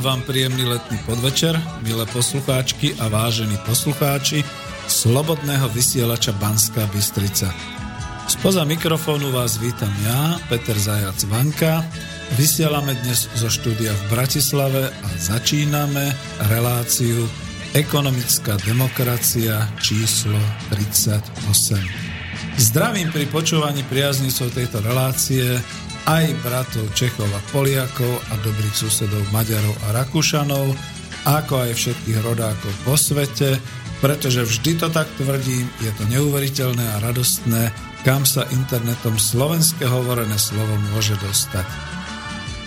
Vám príjemný letný podvečer, milé poslucháčky a vážení poslucháči Slobodného vysielača Banská Bystrica. Spoza mikrofónu vás vítam ja, Peter Zajac Vanka. Vysielame dnes zo štúdia v Bratislave a začíname reláciu Ekonomická demokracia číslo 38. Zdravím pri počúvaní priaznicov tejto relácie aj bratov Čechov a Poliakov a dobrých susedov Maďarov a Rakúšanov, ako aj všetkých rodákov po svete, pretože vždy to tak tvrdím, je to neuveriteľné a radostné, kam sa internetom slovenské hovorené slovo môže dostať.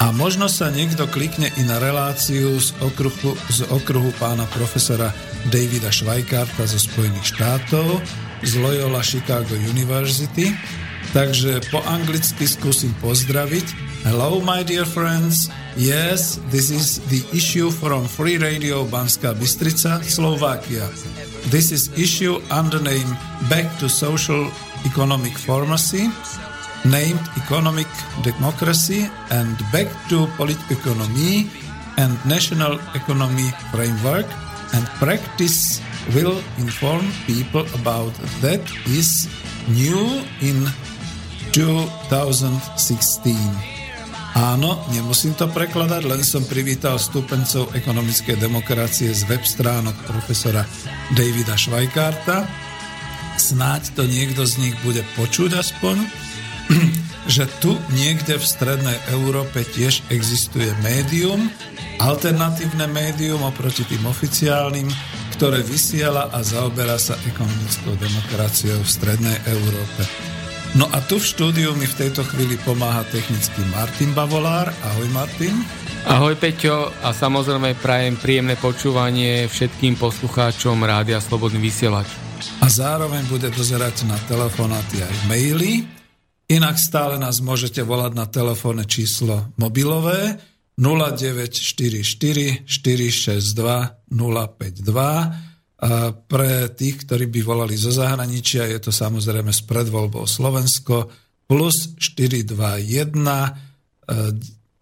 A možno sa niekto klikne i na reláciu z okruhu, z okruhu pána profesora Davida Švajkárta zo Spojených štátov z Loyola Chicago University, Takže po anglicky skúsim pozdraviť. Hello my dear friends. Yes, this is the issue from Free Radio Banska Bystrica, Slovakia. This is issue under name Back to Social Economic Pharmacy, named Economic Democracy and Back to Politeconomy and National Economy Framework and practice will inform people about that is new in 2016. Áno, nemusím to prekladať, len som privítal stupencov ekonomickej demokracie z web stránok profesora Davida Švajkárta. Snáď to niekto z nich bude počuť aspoň, že tu niekde v strednej Európe tiež existuje médium, alternatívne médium oproti tým oficiálnym, ktoré vysiela a zaoberá sa ekonomickou demokraciou v strednej Európe. No a tu v štúdiu mi v tejto chvíli pomáha technicky Martin Bavolár. Ahoj Martin. Ahoj Peťo a samozrejme prajem príjemné počúvanie všetkým poslucháčom Rádia Slobodný vysielač. A zároveň bude dozerať na telefonáty aj maily. Inak stále nás môžete volať na telefónne číslo mobilové 0944 462 052 pre tých, ktorí by volali zo zahraničia, je to samozrejme s predvoľbou Slovensko plus 421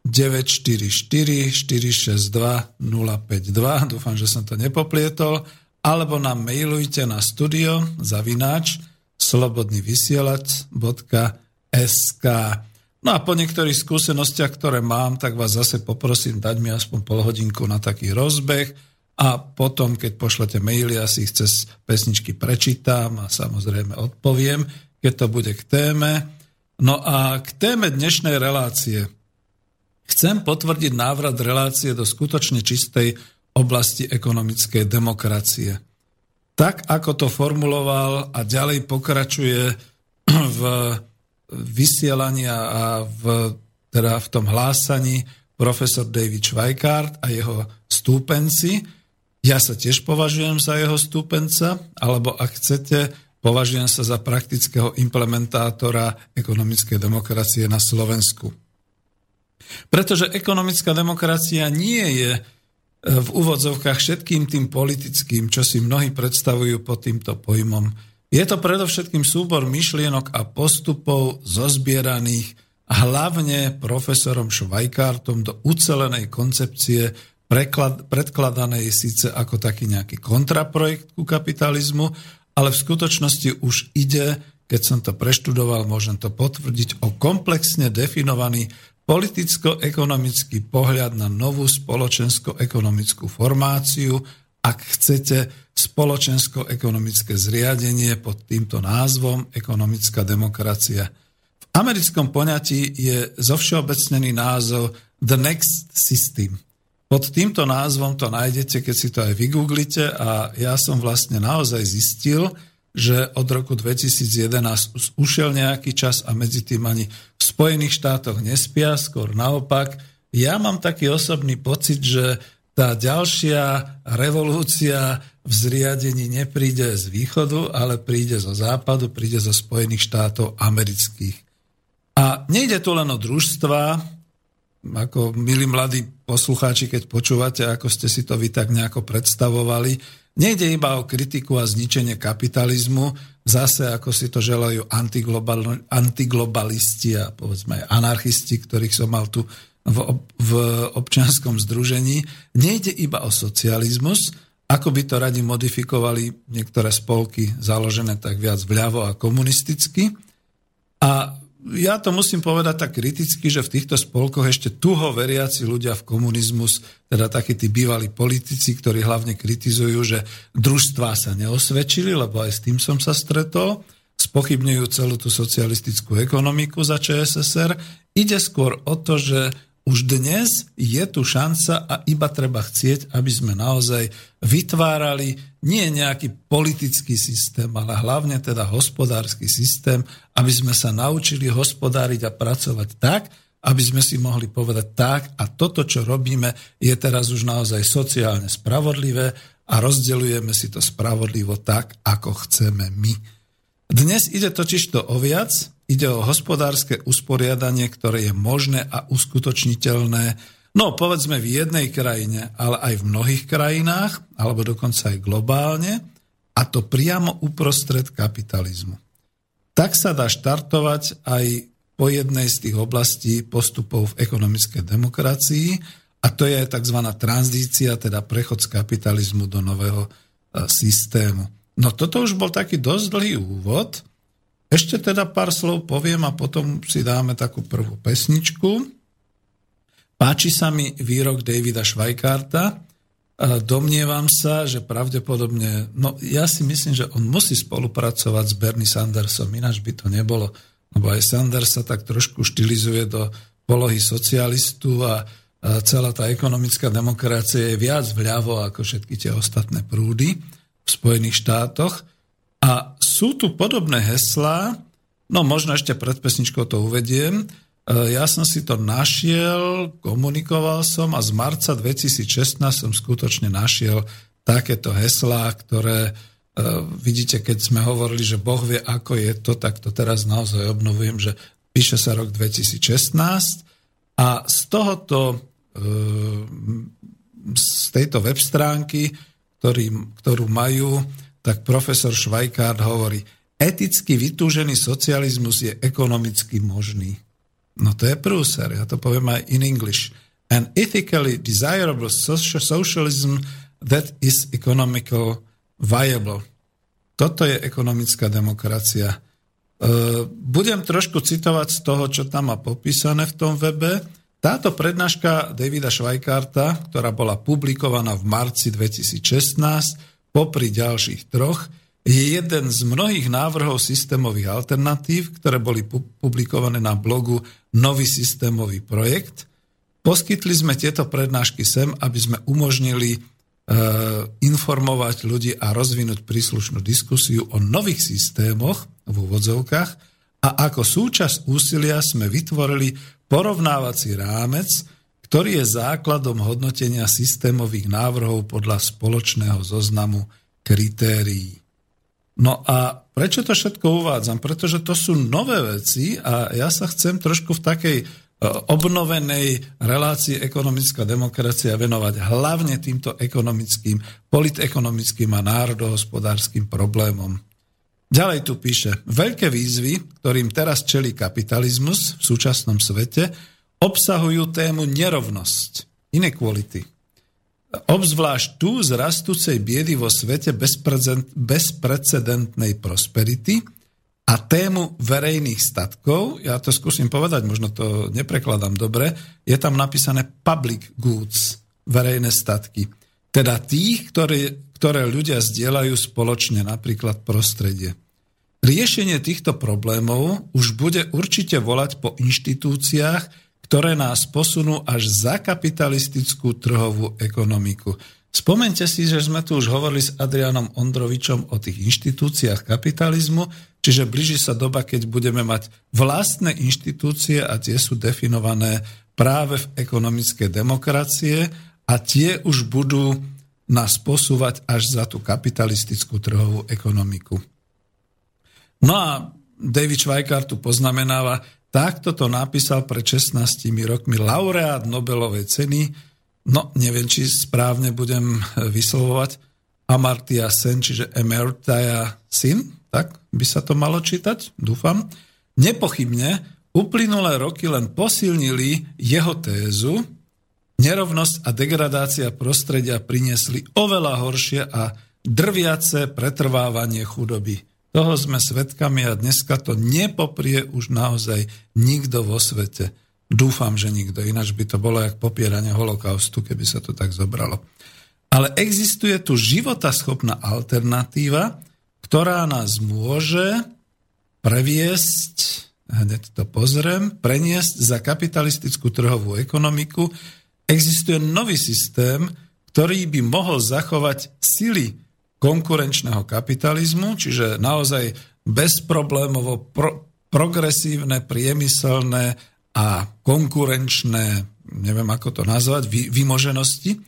944 462 052. Dúfam, že som to nepoplietol. Alebo nám mailujte na studio zavináč slobodnyvysielac.sk No a po niektorých skúsenostiach, ktoré mám, tak vás zase poprosím dať mi aspoň pol hodinku na taký rozbeh a potom, keď pošlete maily, ja si ich cez pesničky prečítam a samozrejme odpoviem, keď to bude k téme. No a k téme dnešnej relácie. Chcem potvrdiť návrat relácie do skutočne čistej oblasti ekonomickej demokracie. Tak, ako to formuloval a ďalej pokračuje v vysielaní a v, teda v tom hlásaní profesor David Schweikart a jeho stúpenci, ja sa tiež považujem za jeho stúpenca, alebo ak chcete, považujem sa za praktického implementátora ekonomickej demokracie na Slovensku. Pretože ekonomická demokracia nie je e, v úvodzovkách všetkým tým politickým, čo si mnohí predstavujú pod týmto pojmom. Je to predovšetkým súbor myšlienok a postupov zozbieraných hlavne profesorom Švajkártom do ucelenej koncepcie preklad, predkladanej síce ako taký nejaký kontraprojekt ku kapitalizmu, ale v skutočnosti už ide, keď som to preštudoval, môžem to potvrdiť, o komplexne definovaný politicko-ekonomický pohľad na novú spoločensko-ekonomickú formáciu, ak chcete spoločensko-ekonomické zriadenie pod týmto názvom ekonomická demokracia. V americkom poňatí je zovšeobecnený názov The Next System – pod týmto názvom to nájdete, keď si to aj vygooglite a ja som vlastne naozaj zistil, že od roku 2011 ušiel nejaký čas a medzi tým ani v Spojených štátoch nespia, skôr naopak. Ja mám taký osobný pocit, že tá ďalšia revolúcia v zriadení nepríde z východu, ale príde zo západu, príde zo Spojených štátov amerických. A nejde tu len o družstva, ako milí mladí poslucháči, keď počúvate, ako ste si to vy tak nejako predstavovali, nejde iba o kritiku a zničenie kapitalizmu, zase ako si to želajú antiglobal, antiglobalisti a povedzme anarchisti, ktorých som mal tu v, v občianskom združení. Nejde iba o socializmus, ako by to radi modifikovali niektoré spolky založené tak viac vľavo a komunisticky. A ja to musím povedať tak kriticky, že v týchto spolkoch ešte tuho veriaci ľudia v komunizmus, teda takí tí bývalí politici, ktorí hlavne kritizujú, že družstvá sa neosvedčili, lebo aj s tým som sa stretol, spochybňujú celú tú socialistickú ekonomiku za ČSSR. Ide skôr o to, že už dnes je tu šanca a iba treba chcieť, aby sme naozaj vytvárali nie nejaký politický systém, ale hlavne teda hospodársky systém, aby sme sa naučili hospodáriť a pracovať tak, aby sme si mohli povedať tak a toto, čo robíme, je teraz už naozaj sociálne spravodlivé a rozdeľujeme si to spravodlivo tak, ako chceme my. Dnes ide totiž to o viac, Ide o hospodárske usporiadanie, ktoré je možné a uskutočniteľné, no povedzme v jednej krajine, ale aj v mnohých krajinách, alebo dokonca aj globálne, a to priamo uprostred kapitalizmu. Tak sa dá štartovať aj po jednej z tých oblastí postupov v ekonomickej demokracii, a to je tzv. tranzícia, teda prechod z kapitalizmu do nového e, systému. No toto už bol taký dosť dlhý úvod, ešte teda pár slov poviem a potom si dáme takú prvú pesničku. Páči sa mi výrok Davida Švajkárta. Domnievam sa, že pravdepodobne, no ja si myslím, že on musí spolupracovať s Bernie Sandersom, ináč by to nebolo. Lebo aj Sanders sa tak trošku štilizuje do polohy socialistu a celá tá ekonomická demokracia je viac vľavo ako všetky tie ostatné prúdy v Spojených štátoch. A sú tu podobné heslá, no možno ešte pred pesničkou to uvediem. E, ja som si to našiel, komunikoval som a z marca 2016 som skutočne našiel takéto heslá, ktoré e, vidíte, keď sme hovorili, že Boh vie, ako je to, tak to teraz naozaj obnovujem, že píše sa rok 2016 a z tohoto e, z tejto web stránky, ktorý, ktorú majú, tak profesor Švajkárd hovorí, eticky vytúžený socializmus je ekonomicky možný. No to je prúser, ja to poviem aj in English. An ethically desirable socialism that is economical viable. Toto je ekonomická demokracia. E, budem trošku citovať z toho, čo tam má popísané v tom webe. Táto prednáška Davida Švajkárta, ktorá bola publikovaná v marci 2016, popri ďalších troch, je jeden z mnohých návrhov systémových alternatív, ktoré boli publikované na blogu Nový systémový projekt. Poskytli sme tieto prednášky sem, aby sme umožnili e, informovať ľudí a rozvinúť príslušnú diskusiu o nových systémoch v úvodzovkách a ako súčasť úsilia sme vytvorili porovnávací rámec, ktorý je základom hodnotenia systémových návrhov podľa spoločného zoznamu kritérií. No a prečo to všetko uvádzam? Pretože to sú nové veci a ja sa chcem trošku v takej e, obnovenej relácii ekonomická demokracia venovať hlavne týmto ekonomickým, politekonomickým a národohospodárským problémom. Ďalej tu píše, veľké výzvy, ktorým teraz čelí kapitalizmus v súčasnom svete, obsahujú tému nerovnosť, inequality. obzvlášť tu z rastúcej biedy vo svete bezprecedentnej prosperity a tému verejných statkov, ja to skúsim povedať, možno to neprekladám dobre, je tam napísané public goods, verejné statky. Teda tých, ktoré, ktoré ľudia zdieľajú spoločne, napríklad prostredie. Riešenie týchto problémov už bude určite volať po inštitúciách, ktoré nás posunú až za kapitalistickú trhovú ekonomiku. Spomente si, že sme tu už hovorili s Adrianom Ondrovičom o tých inštitúciách kapitalizmu, čiže blíži sa doba, keď budeme mať vlastné inštitúcie a tie sú definované práve v ekonomické demokracie a tie už budú nás posúvať až za tú kapitalistickú trhovú ekonomiku. No a David Schweikart tu poznamenáva, Takto to napísal pred 16 rokmi laureát Nobelovej ceny, no neviem, či správne budem vyslovovať, Amartya Sen, čiže Emertia Sin, tak by sa to malo čítať, dúfam. Nepochybne uplynulé roky len posilnili jeho tézu, nerovnosť a degradácia prostredia priniesli oveľa horšie a drviace pretrvávanie chudoby. Toho sme svedkami a dneska to nepoprie už naozaj nikto vo svete. Dúfam, že nikto, ináč by to bolo jak popieranie holokaustu, keby sa to tak zobralo. Ale existuje tu životaschopná alternatíva, ktorá nás môže previesť, hneď to pozriem, preniesť za kapitalistickú trhovú ekonomiku. Existuje nový systém, ktorý by mohol zachovať sily konkurenčného kapitalizmu, čiže naozaj bezproblémovo pro, progresívne, priemyselné a konkurenčné, neviem ako to nazvať, vy, vymoženosti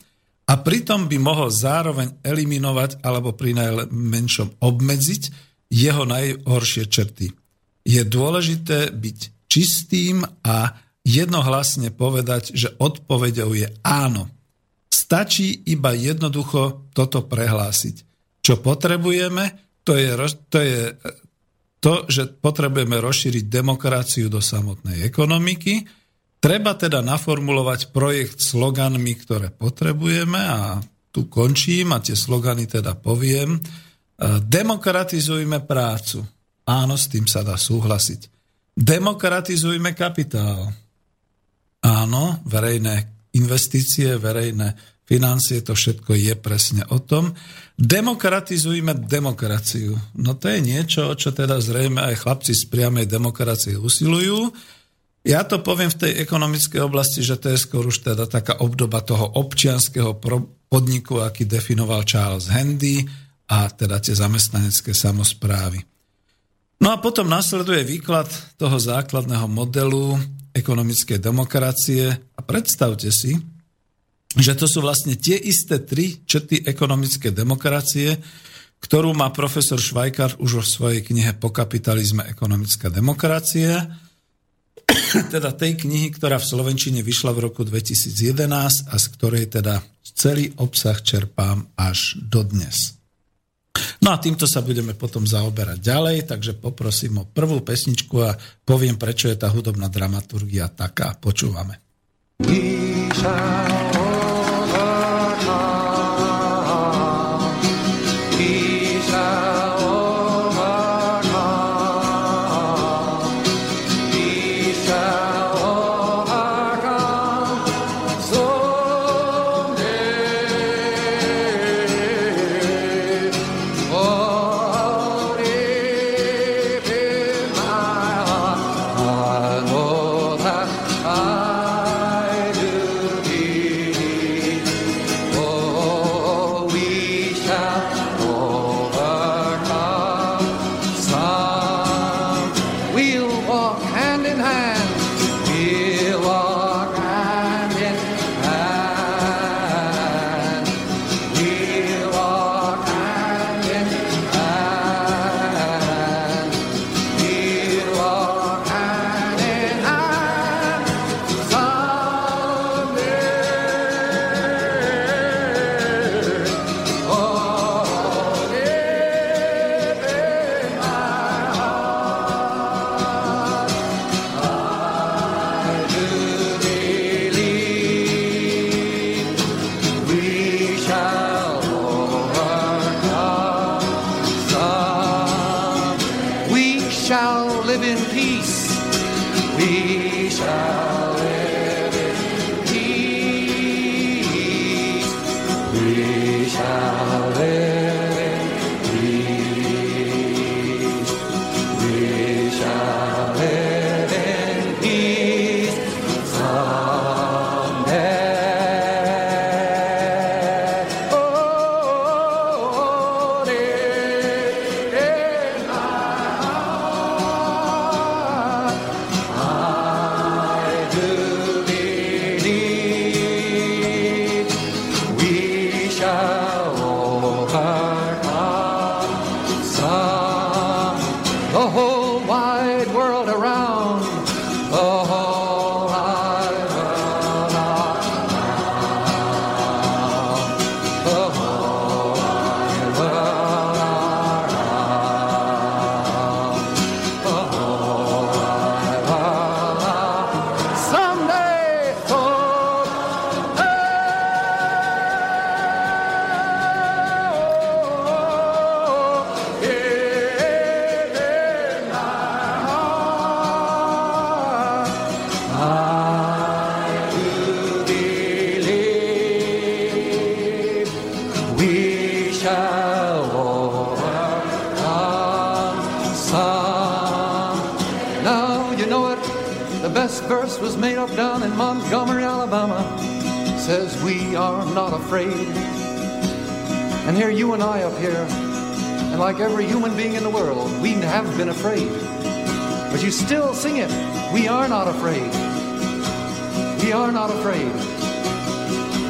a pritom by mohol zároveň eliminovať alebo pri najmenšom obmedziť jeho najhoršie črty. Je dôležité byť čistým a jednohlasne povedať, že odpovedou je áno. Stačí iba jednoducho toto prehlásiť. Čo potrebujeme, to je, to je to, že potrebujeme rozšíriť demokraciu do samotnej ekonomiky. Treba teda naformulovať projekt sloganmi, ktoré potrebujeme a tu končím a tie slogany teda poviem. E, demokratizujme prácu. Áno, s tým sa dá súhlasiť. Demokratizujme kapitál. Áno, verejné investície, verejné financie, to všetko je presne o tom. Demokratizujme demokraciu. No to je niečo, čo teda zrejme aj chlapci z priamej demokracie usilujú. Ja to poviem v tej ekonomickej oblasti, že to je skôr už teda taká obdoba toho občianského podniku, aký definoval Charles Handy a teda tie zamestnanecké samozprávy. No a potom nasleduje výklad toho základného modelu ekonomickej demokracie a predstavte si, že to sú vlastne tie isté tri črty ekonomické demokracie, ktorú má profesor Švajkar už vo svojej knihe Po kapitalizme ekonomická demokracia, teda tej knihy, ktorá v Slovenčine vyšla v roku 2011 a z ktorej teda celý obsah čerpám až dodnes. No a týmto sa budeme potom zaoberať ďalej, takže poprosím o prvú pesničku a poviem, prečo je tá hudobná dramaturgia taká. Počúvame. Píša.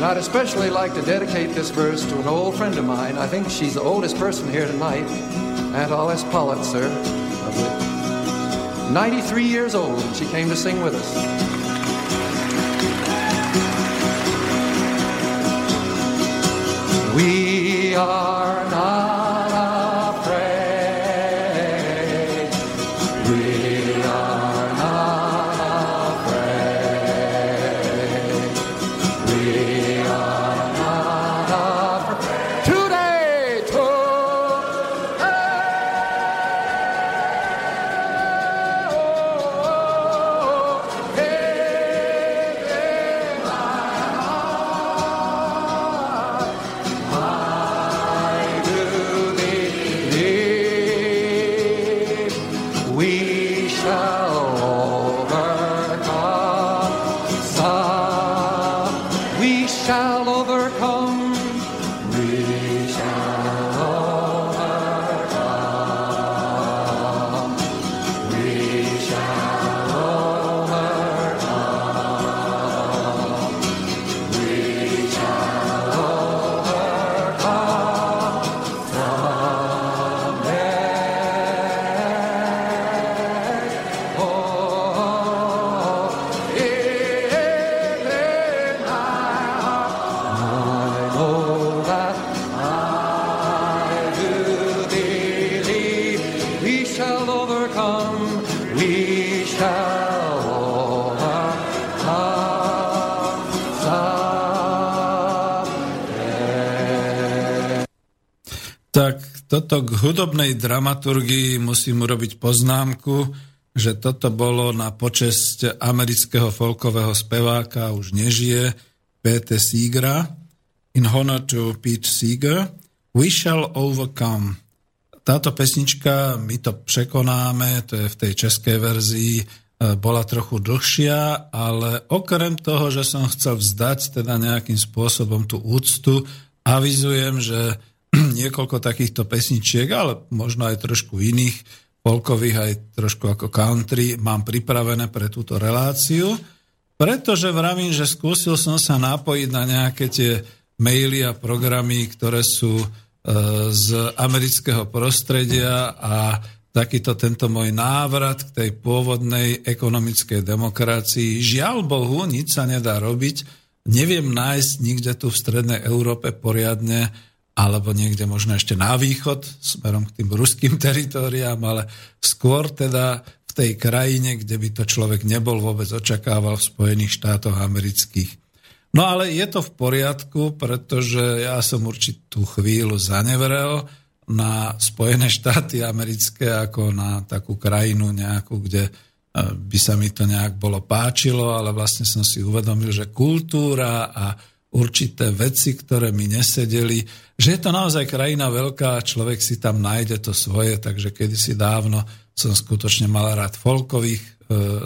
And I'd especially like to dedicate this verse to an old friend of mine. I think she's the oldest person here tonight, Aunt Alice Pollitzer. 93 years old, and she came to sing with us. We are toto k hudobnej dramaturgii musím urobiť poznámku, že toto bolo na počesť amerického folkového speváka, už nežije, Pete Seegera, in honor to Pete Seeger, We Shall Overcome. Táto pesnička, my to prekonáme, to je v tej českej verzii, e, bola trochu dlhšia, ale okrem toho, že som chcel vzdať teda nejakým spôsobom tú úctu, avizujem, že niekoľko takýchto pesničiek, ale možno aj trošku iných, polkových, aj trošku ako country, mám pripravené pre túto reláciu, pretože vravím, že skúsil som sa napojiť na nejaké tie maily a programy, ktoré sú e, z amerického prostredia a takýto tento môj návrat k tej pôvodnej ekonomickej demokracii. Žiaľ Bohu, nič sa nedá robiť. Neviem nájsť nikde tu v Strednej Európe poriadne alebo niekde možno ešte na východ, smerom k tým ruským teritoriám, ale skôr teda v tej krajine, kde by to človek nebol vôbec očakával v Spojených štátoch amerických. No ale je to v poriadku, pretože ja som určitú chvíľu zanevrel, na Spojené štáty americké ako na takú krajinu nejakú, kde e, by sa mi to nejak bolo páčilo, ale vlastne som si uvedomil, že kultúra a určité veci, ktoré mi nesedeli, že je to naozaj krajina veľká človek si tam nájde to svoje, takže kedysi dávno som skutočne mal rád folkových e,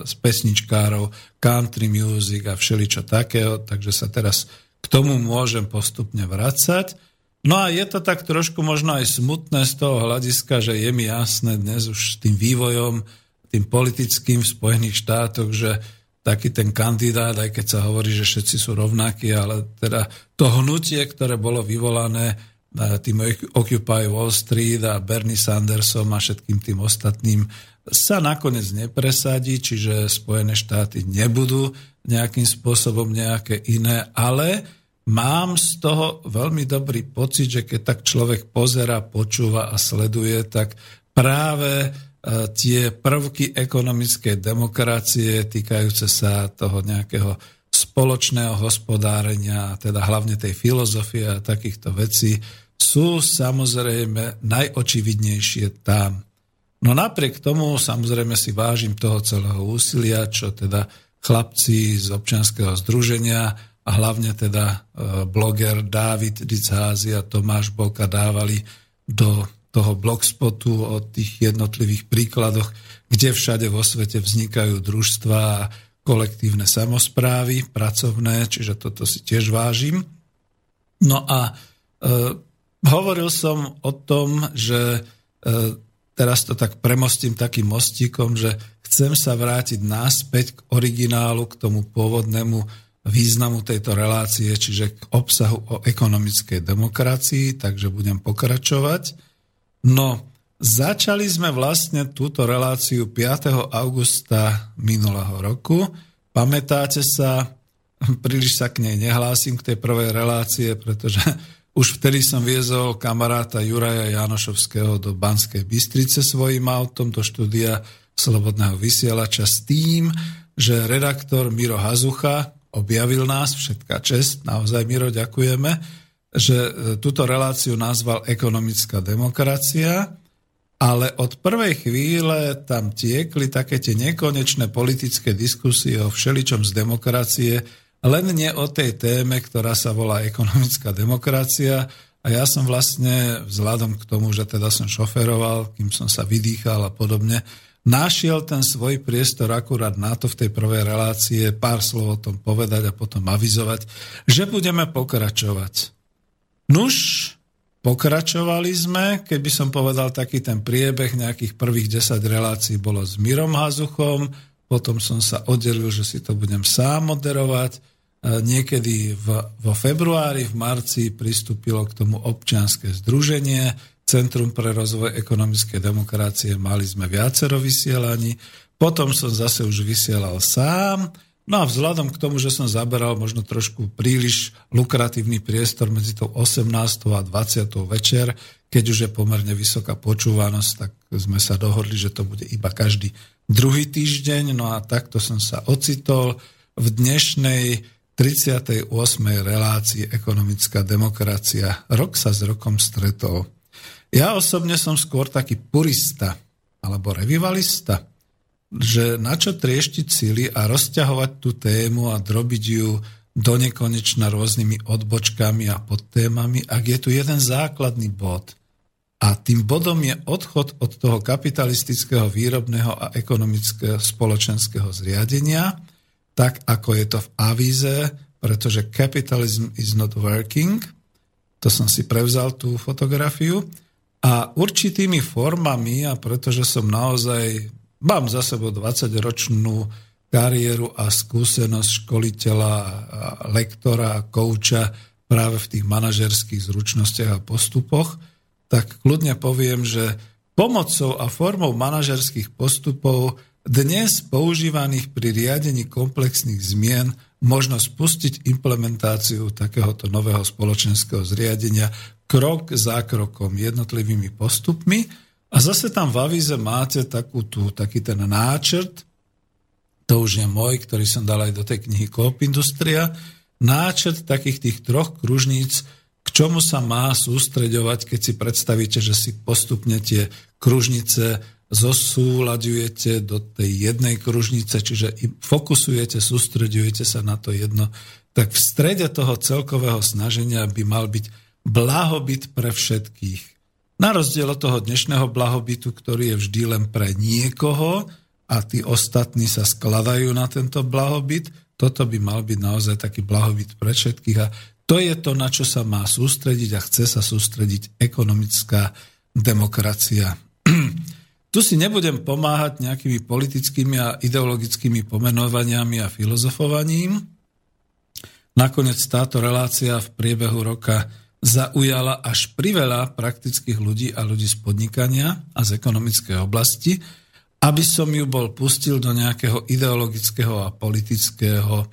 z pesničkárov, country music a všeličo takého, takže sa teraz k tomu môžem postupne vracať. No a je to tak trošku možno aj smutné z toho hľadiska, že je mi jasné dnes už tým vývojom, tým politickým v Spojených štátoch, že taký ten kandidát, aj keď sa hovorí, že všetci sú rovnakí, ale teda to hnutie, ktoré bolo vyvolané e, tým Occupy Wall Street a Bernie Sandersom a všetkým tým ostatným sa nakoniec nepresadí, čiže Spojené štáty nebudú nejakým spôsobom nejaké iné, ale mám z toho veľmi dobrý pocit, že keď tak človek pozera, počúva a sleduje, tak práve tie prvky ekonomickej demokracie týkajúce sa toho nejakého spoločného hospodárenia, teda hlavne tej filozofie a takýchto vecí, sú samozrejme najočividnejšie tam. No napriek tomu samozrejme si vážim toho celého úsilia, čo teda chlapci z občianského združenia a hlavne teda e, bloger Dávid Dicházy a Tomáš Bolka dávali do toho blogspotu o tých jednotlivých príkladoch, kde všade vo svete vznikajú družstva a kolektívne samozprávy, pracovné, čiže toto si tiež vážim. No a e, hovoril som o tom, že e, teraz to tak premostím takým mostíkom, že chcem sa vrátiť náspäť k originálu, k tomu pôvodnému významu tejto relácie, čiže k obsahu o ekonomickej demokracii, takže budem pokračovať. No, začali sme vlastne túto reláciu 5. augusta minulého roku. Pamätáte sa, príliš sa k nej nehlásim, k tej prvej relácie, pretože už vtedy som viezol kamaráta Juraja Janošovského do Banskej Bystrice svojim autom do štúdia Slobodného vysielača s tým, že redaktor Miro Hazucha objavil nás, všetká čest, naozaj Miro, ďakujeme, že e, túto reláciu nazval ekonomická demokracia, ale od prvej chvíle tam tiekli také tie nekonečné politické diskusie o všeličom z demokracie, len nie o tej téme, ktorá sa volá ekonomická demokracia. A ja som vlastne, vzhľadom k tomu, že teda som šoferoval, kým som sa vydýchal a podobne, našiel ten svoj priestor akurát na to v tej prvej relácie pár slov o tom povedať a potom avizovať, že budeme pokračovať. Nuž, pokračovali sme, keby som povedal taký ten priebeh, nejakých prvých 10 relácií bolo s Mirom Hazuchom, potom som sa oddelil, že si to budem sám moderovať. Niekedy v, vo februári, v marci pristúpilo k tomu občianske združenie, Centrum pre rozvoj ekonomickej demokracie, mali sme viacero vysielaní, potom som zase už vysielal sám, No a vzhľadom k tomu, že som zaberal možno trošku príliš lukratívny priestor medzi tou 18. a 20. večer, keď už je pomerne vysoká počúvanosť, tak sme sa dohodli, že to bude iba každý druhý týždeň. No a takto som sa ocitol v dnešnej 38. relácii Ekonomická demokracia. Rok sa s rokom stretol. Ja osobne som skôr taký purista alebo revivalista že na čo trieštiť sily a rozťahovať tú tému a drobiť ju do nekonečna rôznymi odbočkami a podtémami, ak je tu jeden základný bod. A tým bodom je odchod od toho kapitalistického výrobného a ekonomického spoločenského zriadenia, tak ako je to v avíze, pretože capitalism is not working, to som si prevzal tú fotografiu, a určitými formami, a pretože som naozaj Mám za sebou 20-ročnú kariéru a skúsenosť školiteľa, lektora kouča práve v tých manažerských zručnostiach a postupoch, tak kľudne poviem, že pomocou a formou manažerských postupov dnes používaných pri riadení komplexných zmien možno spustiť implementáciu takéhoto nového spoločenského zriadenia krok za krokom jednotlivými postupmi, a zase tam v avíze máte takú tú, taký ten náčrt, to už je môj, ktorý som dal aj do tej knihy Coop Industria, náčrt takých tých troch kružníc k čomu sa má sústreďovať, keď si predstavíte, že si postupne tie kružnice zosúľadujete do tej jednej kružnice, čiže fokusujete, sústreďujete sa na to jedno, tak v strede toho celkového snaženia by mal byť blahobyt pre všetkých. Na rozdiel od toho dnešného blahobytu, ktorý je vždy len pre niekoho a tí ostatní sa skladajú na tento blahobyt, toto by mal byť naozaj taký blahobyt pre všetkých a to je to, na čo sa má sústrediť a chce sa sústrediť ekonomická demokracia. tu si nebudem pomáhať nejakými politickými a ideologickými pomenovaniami a filozofovaním. Nakoniec táto relácia v priebehu roka zaujala až priveľa praktických ľudí a ľudí z podnikania a z ekonomickej oblasti, aby som ju bol pustil do nejakého ideologického a politického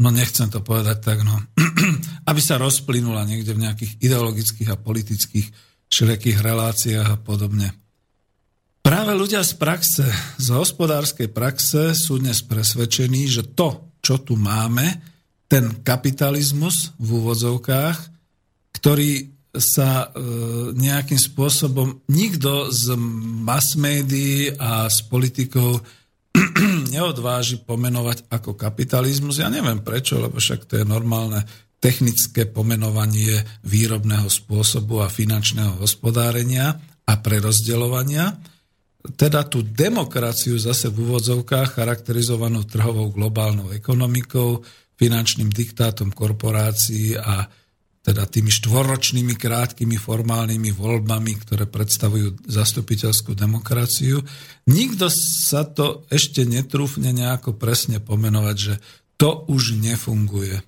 no nechcem to povedať tak, no, aby sa rozplynula niekde v nejakých ideologických a politických všelijakých reláciách a podobne. Práve ľudia z praxe, z hospodárskej praxe sú dnes presvedčení, že to, čo tu máme, ten kapitalizmus v úvodzovkách, ktorý sa e, nejakým spôsobom nikto z mass médií a z politikov neodváži pomenovať ako kapitalizmus. Ja neviem prečo, lebo však to je normálne technické pomenovanie výrobného spôsobu a finančného hospodárenia a prerozdeľovania. Teda tú demokraciu zase v úvodzovkách charakterizovanú trhovou globálnou ekonomikou, finančným diktátom korporácií a teda tými štvoročnými krátkými formálnymi voľbami, ktoré predstavujú zastupiteľskú demokraciu. Nikto sa to ešte netrúfne nejako presne pomenovať, že to už nefunguje.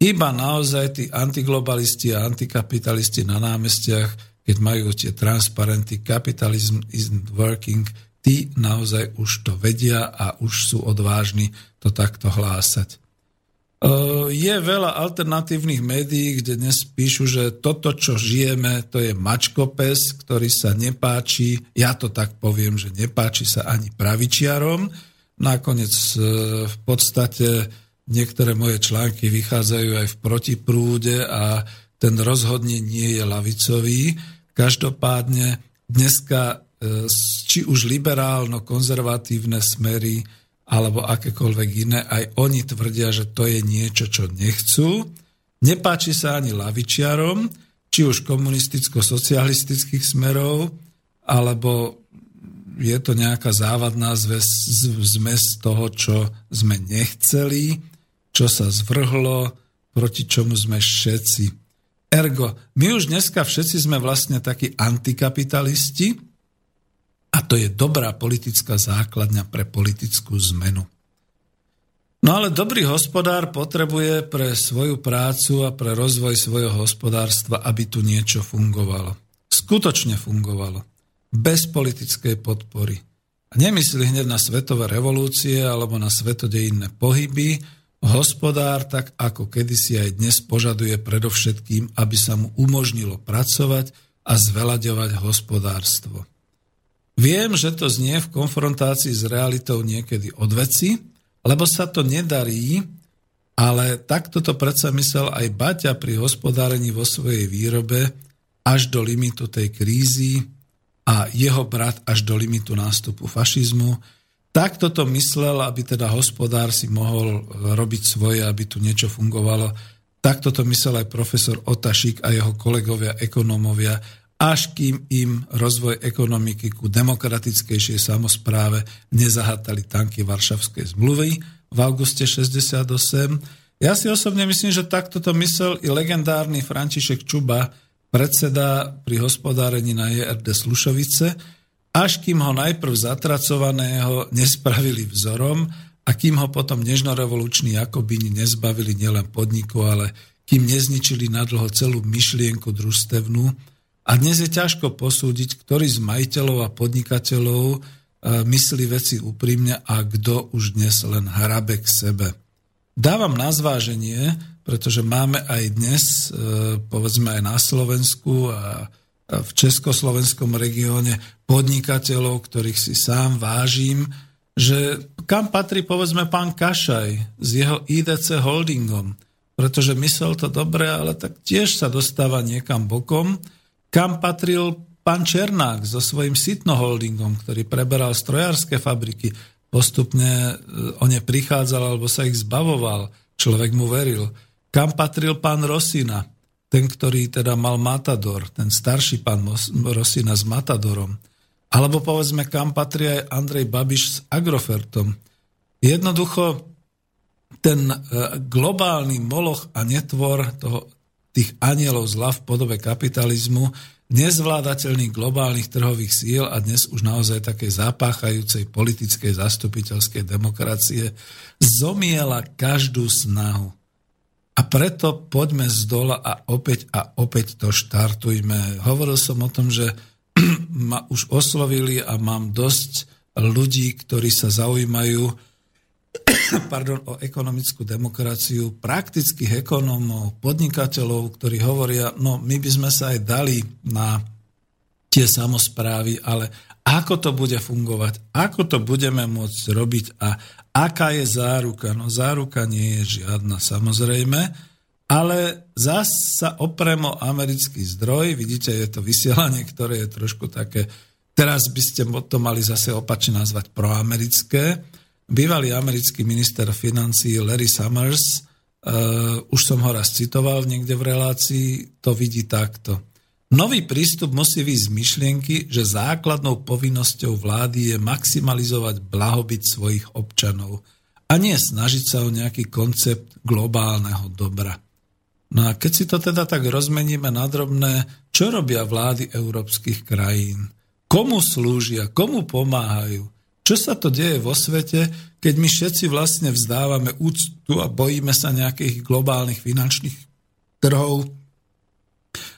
Iba naozaj tí antiglobalisti a antikapitalisti na námestiach, keď majú tie transparenty capitalism isn't working, tí naozaj už to vedia a už sú odvážni to takto hlásať. Eh, je veľa alternatívnych médií, kde dnes píšu, že toto, čo žijeme, to je mačkopes, ktorý sa nepáči, ja to tak poviem, že nepáči sa ani pravičiarom. Nakoniec eh, v podstate niektoré moje články vychádzajú aj v protiprúde a ten rozhodne nie je lavicový. Každopádne dneska eh, či už liberálno-konzervatívne smery, alebo akékoľvek iné, aj oni tvrdia, že to je niečo, čo nechcú. Nepáči sa ani lavičiarom, či už komunisticko-socialistických smerov, alebo je to nejaká závadná zmes toho, čo sme nechceli, čo sa zvrhlo, proti čomu sme všetci. Ergo, my už dneska všetci sme vlastne takí antikapitalisti, a to je dobrá politická základňa pre politickú zmenu. No ale dobrý hospodár potrebuje pre svoju prácu a pre rozvoj svojho hospodárstva, aby tu niečo fungovalo. Skutočne fungovalo. Bez politickej podpory. A nemyslí hneď na svetové revolúcie alebo na svetodejinné pohyby. Hospodár, tak ako kedysi aj dnes, požaduje predovšetkým, aby sa mu umožnilo pracovať a zvelaďovať hospodárstvo. Viem, že to znie v konfrontácii s realitou niekedy od veci, lebo sa to nedarí, ale takto to predsa myslel aj Baťa pri hospodárení vo svojej výrobe až do limitu tej krízy a jeho brat až do limitu nástupu fašizmu. Takto to myslel, aby teda hospodár si mohol robiť svoje, aby tu niečo fungovalo. Takto to myslel aj profesor Otašik a jeho kolegovia ekonómovia až kým im rozvoj ekonomiky ku demokratickejšej samozpráve nezahatali tanky Varšavskej zmluvy v auguste 68. Ja si osobne myslím, že takto to myslel i legendárny František Čuba, predseda pri hospodárení na JRD Slušovice, až kým ho najprv zatracovaného nespravili vzorom a kým ho potom nežnorevoluční Jakobíni nezbavili nielen podniku, ale kým nezničili nadlho celú myšlienku družstevnú, a dnes je ťažko posúdiť, ktorý z majiteľov a podnikateľov e, myslí veci úprimne a kto už dnes len hrabe k sebe. Dávam na zváženie, pretože máme aj dnes, e, povedzme aj na Slovensku a v československom regióne podnikateľov, ktorých si sám vážim, že kam patrí povedzme pán Kašaj s jeho IDC holdingom, pretože myslel to dobre, ale tak tiež sa dostáva niekam bokom, kam patril pán Černák so svojím Sitno Holdingom, ktorý preberal strojárske fabriky, postupne e, o ne prichádzal alebo sa ich zbavoval, človek mu veril. Kam patril pán Rosina, ten, ktorý teda mal Matador, ten starší pán Rosina s Matadorom. Alebo povedzme, kam patrí aj Andrej Babiš s Agrofertom. Jednoducho ten e, globálny moloch a netvor toho, tých anielov zla v podobe kapitalizmu, nezvládateľných globálnych trhových síl a dnes už naozaj také zapáchajúcej politickej zastupiteľskej demokracie zomiela každú snahu. A preto poďme z dola a opäť a opäť to štartujme. Hovoril som o tom, že ma už oslovili a mám dosť ľudí, ktorí sa zaujímajú pardon, o ekonomickú demokraciu, praktických ekonómov, podnikateľov, ktorí hovoria, no my by sme sa aj dali na tie samozprávy, ale ako to bude fungovať, ako to budeme môcť robiť? A aká je záruka. No záruka nie je žiadna samozrejme, ale zás sa oprem o americký zdroj, vidíte, je to vysielanie, ktoré je trošku také, teraz by ste to mali zase opačne nazvať proamerické, Bývalý americký minister financí Larry Summers, uh, už som ho raz citoval niekde v relácii, to vidí takto. Nový prístup musí výjsť z myšlienky, že základnou povinnosťou vlády je maximalizovať blahobyt svojich občanov a nie snažiť sa o nejaký koncept globálneho dobra. No a keď si to teda tak rozmeníme na drobné, čo robia vlády európskych krajín? Komu slúžia? Komu pomáhajú? Čo sa to deje vo svete, keď my všetci vlastne vzdávame úctu a bojíme sa nejakých globálnych finančných trhov,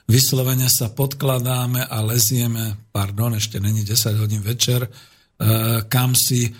vyslovene sa podkladáme a lezieme, pardon, ešte není 10 hodín večer, eh, kam si eh,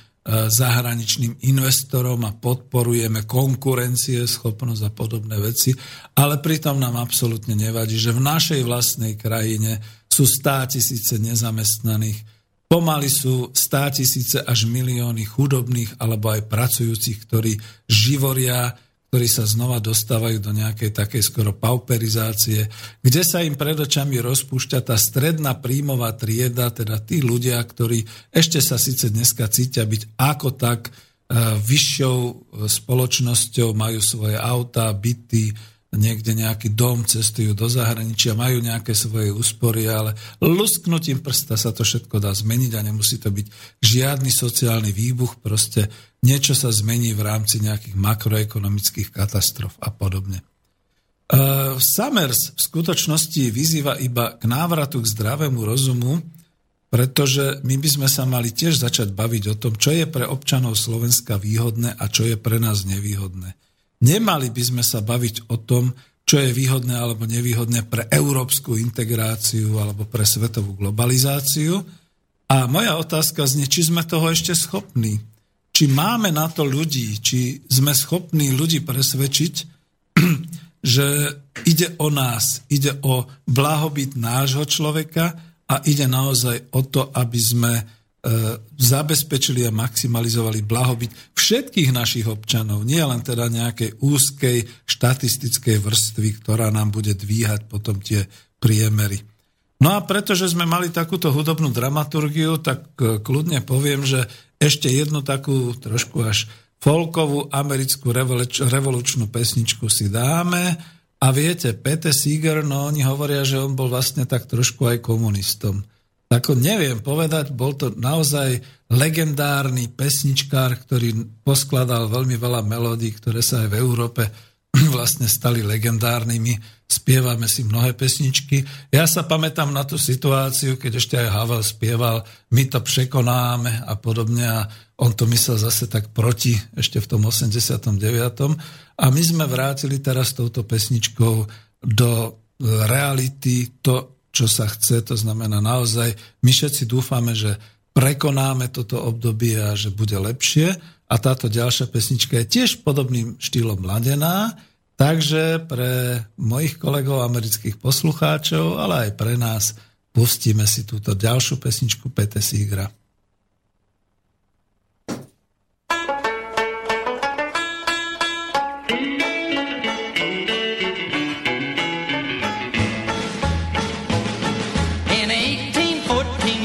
zahraničným investorom a podporujeme konkurencie, schopnosť a podobné veci, ale pritom nám absolútne nevadí, že v našej vlastnej krajine sú stá tisíce nezamestnaných, Pomaly sú stá tisíce až milióny chudobných alebo aj pracujúcich, ktorí živoria, ktorí sa znova dostávajú do nejakej takej skoro pauperizácie, kde sa im pred očami rozpúšťa tá stredná príjmová trieda, teda tí ľudia, ktorí ešte sa síce dneska cítia byť ako tak e, vyššou e, spoločnosťou, majú svoje autá, byty, niekde nejaký dom, cestujú do zahraničia, majú nejaké svoje úspory, ale lusknutím prsta sa to všetko dá zmeniť a nemusí to byť žiadny sociálny výbuch, proste niečo sa zmení v rámci nejakých makroekonomických katastrof a podobne. Uh, Summers v skutočnosti vyzýva iba k návratu k zdravému rozumu, pretože my by sme sa mali tiež začať baviť o tom, čo je pre občanov Slovenska výhodné a čo je pre nás nevýhodné. Nemali by sme sa baviť o tom, čo je výhodné alebo nevýhodné pre európsku integráciu alebo pre svetovú globalizáciu. A moja otázka znie, či sme toho ešte schopní. Či máme na to ľudí, či sme schopní ľudí presvedčiť, že ide o nás, ide o blahobyt nášho človeka a ide naozaj o to, aby sme zabezpečili a maximalizovali blahobyt všetkých našich občanov, nie len teda nejakej úzkej štatistickej vrstvy, ktorá nám bude dvíhať potom tie priemery. No a pretože sme mali takúto hudobnú dramaturgiu, tak e, kľudne poviem, že ešte jednu takú trošku až folkovú americkú revolučnú pesničku si dáme. A viete, Pete Seeger, no oni hovoria, že on bol vlastne tak trošku aj komunistom. Ako neviem povedať, bol to naozaj legendárny pesničkár, ktorý poskladal veľmi veľa melódií, ktoré sa aj v Európe vlastne stali legendárnymi. Spievame si mnohé pesničky. Ja sa pamätám na tú situáciu, keď ešte aj Havel spieval My to překonáme a podobne a on to myslel zase tak proti ešte v tom 89. A my sme vrátili teraz touto pesničkou do reality to, čo sa chce, to znamená naozaj, my všetci dúfame, že prekonáme toto obdobie a že bude lepšie. A táto ďalšia pesnička je tiež podobným štýlom mladená, takže pre mojich kolegov amerických poslucháčov, ale aj pre nás pustíme si túto ďalšiu pesničku Pete Sigra.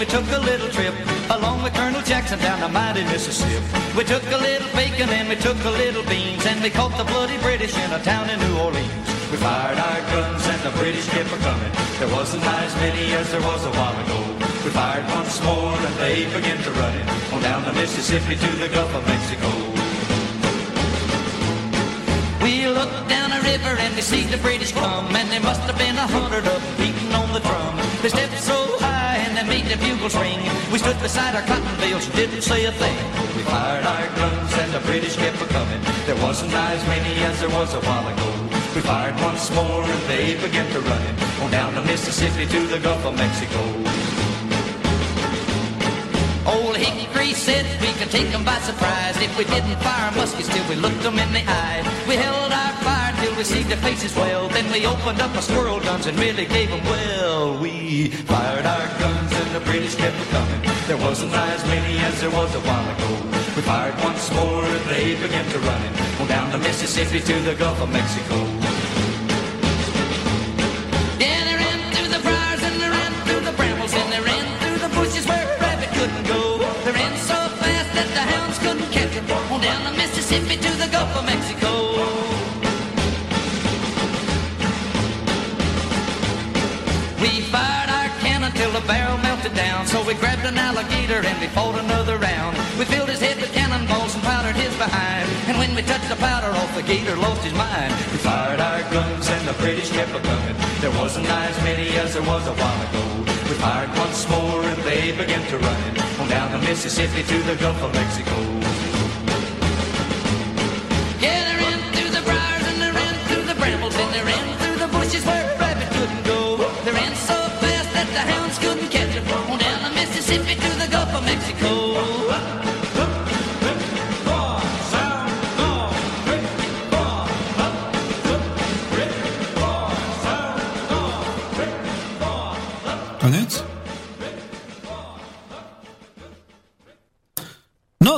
Took a little trip along with Colonel Jackson down the mighty Mississippi. We took a little bacon and we took a little beans and we caught the bloody British in a town in New Orleans. We fired our guns and the British kept a coming. There wasn't as many as there was a while ago. We fired once more and they began to run it on down the Mississippi to the Gulf of Mexico. We looked down the river and we see the British come and there must have been a hundred of them beating on the drum. They stepped so high they the bugles ring. We stood beside our cotton bales, didn't say a thing. We fired our guns and the British kept a coming. There wasn't as many as there was a while ago. We fired once more and they began to run it on down the Mississippi to the Gulf of Mexico. Old Hickory said we could take them by surprise if we didn't fire muskets till we looked them in the eye. We held our fire till we see their faces well. Then we opened up our squirrel guns and really gave them well. We fired our guns and the British kept coming. There wasn't as many as there was a while ago. We fired once more and they began to run it on down the Mississippi to the Gulf of Mexico. Yeah, they ran through the briars and they ran through the brambles and they ran through the bushes where a rabbit couldn't go. They ran so fast that the hounds couldn't catch them. On down the Mississippi to the Gulf of Mexico. Down. So we grabbed an alligator and we fought another round. We filled his head with cannonballs and powdered his behind. And when we touched the powder off, the gator lost his mind. We fired our guns and the British kept a coming. There wasn't as many as there was a while ago. We fired once more and they began to run on down the Mississippi to the Gulf of Mexico.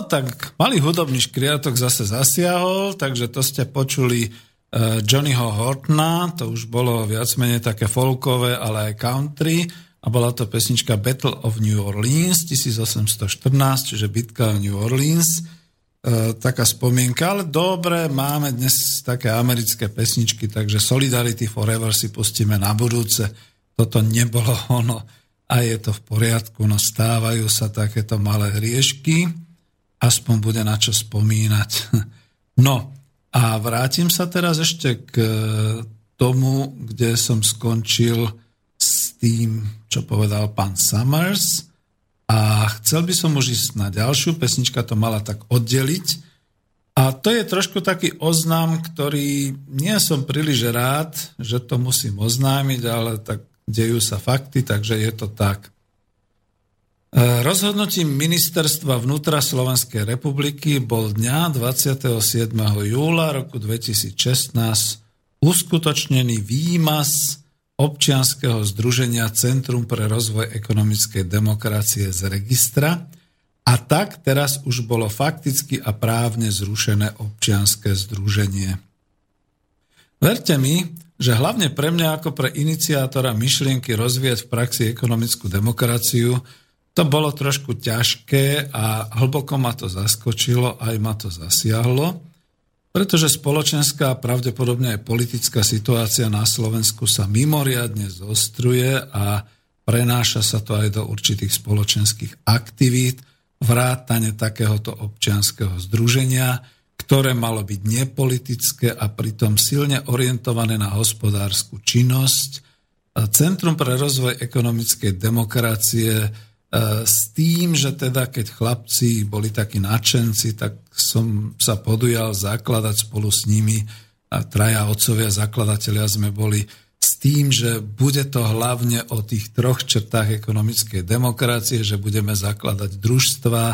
Tak malý hudobný škriatok zase zasiahol, takže to ste počuli uh, Johnnyho Hortona, to už bolo viac menej také folkové, ale aj country a bola to pesnička Battle of New Orleans 1814, čiže bitka v New Orleans. E, taká spomienka, ale dobre, máme dnes také americké pesničky, takže Solidarity Forever si pustíme na budúce. Toto nebolo ono a je to v poriadku, no stávajú sa takéto malé hriešky, aspoň bude na čo spomínať. No a vrátim sa teraz ešte k tomu, kde som skončil s tým, čo povedal pán Summers a chcel by som už ísť na ďalšiu, pesnička to mala tak oddeliť a to je trošku taký oznám, ktorý nie som príliš rád, že to musím oznámiť, ale tak dejú sa fakty, takže je to tak. E, Rozhodnutím ministerstva vnútra Slovenskej republiky bol dňa 27. júla roku 2016 uskutočnený výmaz občianskeho združenia Centrum pre rozvoj ekonomickej demokracie z registra a tak teraz už bolo fakticky a právne zrušené občianské združenie. Verte mi, že hlavne pre mňa ako pre iniciátora myšlienky rozvíjať v praxi ekonomickú demokraciu to bolo trošku ťažké a hlboko ma to zaskočilo, aj ma to zasiahlo, pretože spoločenská a pravdepodobne aj politická situácia na Slovensku sa mimoriadne zostruje a prenáša sa to aj do určitých spoločenských aktivít, vrátane takéhoto občianského združenia, ktoré malo byť nepolitické a pritom silne orientované na hospodárskú činnosť. Centrum pre rozvoj ekonomickej demokracie s tým, že teda keď chlapci boli takí nadšenci, tak som sa podujal zakladať spolu s nimi a traja otcovia zakladatelia sme boli s tým, že bude to hlavne o tých troch črtách ekonomickej demokracie, že budeme zakladať družstva,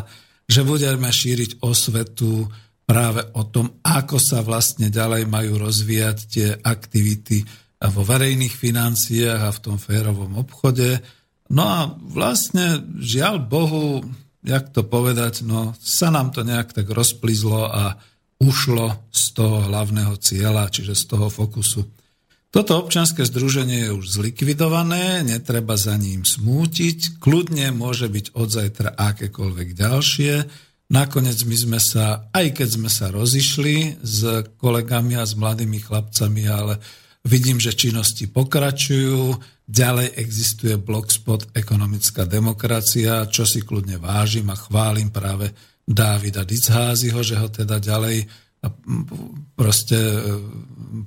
že budeme šíriť osvetu práve o tom, ako sa vlastne ďalej majú rozvíjať tie aktivity vo verejných financiách a v tom férovom obchode, No a vlastne, žiaľ Bohu, jak to povedať, no sa nám to nejak tak rozplizlo a ušlo z toho hlavného cieľa, čiže z toho fokusu. Toto občanské združenie je už zlikvidované, netreba za ním smútiť, kľudne môže byť od zajtra akékoľvek ďalšie. Nakoniec my sme sa, aj keď sme sa rozišli s kolegami a s mladými chlapcami, ale vidím, že činnosti pokračujú, ďalej existuje blogspot Ekonomická demokracia, čo si kľudne vážim a chválim práve Dávida Dicházyho, že ho teda ďalej proste e,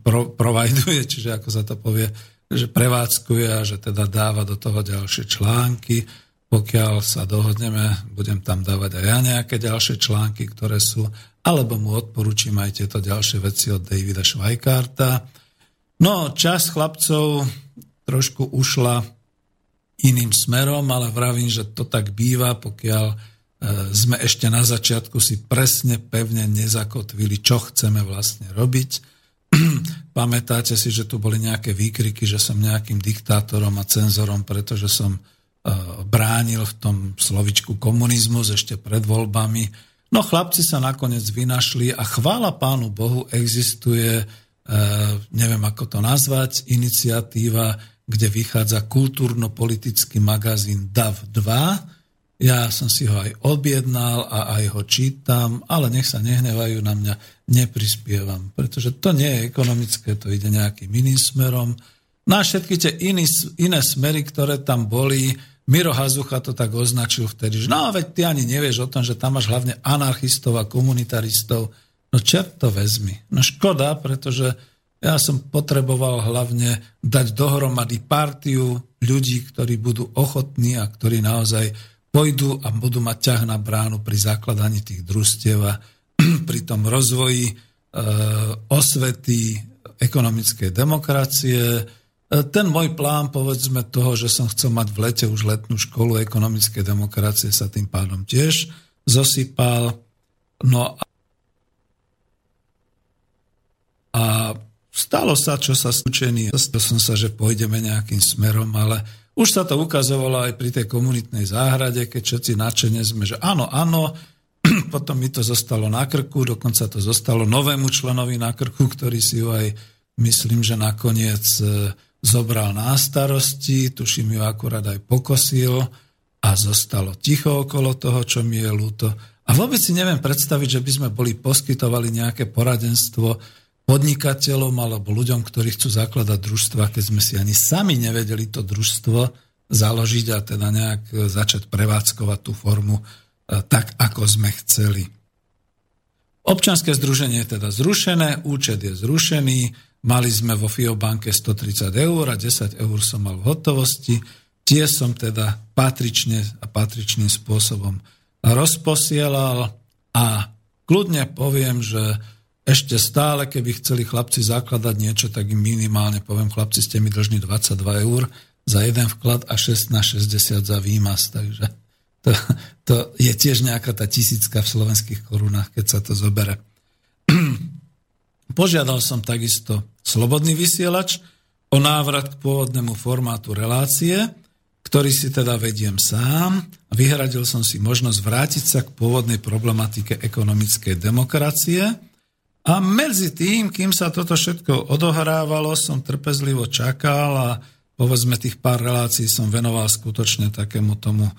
pro, provajduje, čiže ako sa to povie, že prevádzkuje a že teda dáva do toho ďalšie články. Pokiaľ sa dohodneme, budem tam dávať aj ja nejaké ďalšie články, ktoré sú, alebo mu odporúčim aj tieto ďalšie veci od Davida Švajkarta. No, čas chlapcov trošku ušla iným smerom, ale vravím, že to tak býva, pokiaľ E, sme ešte na začiatku si presne, pevne nezakotvili, čo chceme vlastne robiť. Pamätáte si, že tu boli nejaké výkriky, že som nejakým diktátorom a cenzorom, pretože som e, bránil v tom slovičku komunizmus ešte pred voľbami. No chlapci sa nakoniec vynašli a chvála pánu Bohu existuje, neviem ako to nazvať, iniciatíva, kde vychádza kultúrno-politický magazín DAV 2, ja som si ho aj objednal a aj ho čítam, ale nech sa nehnevajú na mňa, neprispievam, pretože to nie je ekonomické, to ide nejakým iným smerom. Na no všetky tie iný, iné smery, ktoré tam boli, Miro Hazucha to tak označil vtedy, že no veď ty ani nevieš o tom, že tam máš hlavne anarchistov a komunitaristov. No čert to vezmi. No škoda, pretože ja som potreboval hlavne dať dohromady partiu ľudí, ktorí budú ochotní a ktorí naozaj pôjdu a budú mať ťah na bránu pri zakladaní tých družstiev a pri tom rozvoji e, osvety ekonomickej demokracie. E, ten môj plán, povedzme toho, že som chcel mať v lete už letnú školu ekonomickej demokracie, sa tým pádom tiež zosypal. No a stalo sa, čo sa stúčený, som sa, že pôjdeme nejakým smerom, ale už sa to ukazovalo aj pri tej komunitnej záhrade, keď všetci nadšene sme, že áno, áno, potom mi to zostalo na krku, dokonca to zostalo novému členovi na krku, ktorý si ju aj, myslím, že nakoniec e, zobral na starosti, tuším ju akurát aj pokosil a zostalo ticho okolo toho, čo mi je ľúto. A vôbec si neviem predstaviť, že by sme boli poskytovali nejaké poradenstvo podnikateľom alebo ľuďom, ktorí chcú zakladať družstva, keď sme si ani sami nevedeli to družstvo založiť a teda nejak začať prevádzkovať tú formu e, tak, ako sme chceli. Občanské združenie je teda zrušené, účet je zrušený, mali sme vo FIO banke 130 eur a 10 eur som mal v hotovosti, tie som teda patrične a patričným spôsobom rozposielal a kľudne poviem, že ešte stále, keby chceli chlapci zakladať niečo, tak im minimálne poviem, chlapci, ste mi dlžní 22 eur za jeden vklad a 16,60 za výmaz. Takže to, to je tiež nejaká tá tisícka v slovenských korunách, keď sa to zobere. Požiadal som takisto slobodný vysielač o návrat k pôvodnému formátu relácie, ktorý si teda vediem sám. Vyhradil som si možnosť vrátiť sa k pôvodnej problematike ekonomickej demokracie – a medzi tým, kým sa toto všetko odohrávalo, som trpezlivo čakal a povedzme tých pár relácií som venoval skutočne takému tomu e,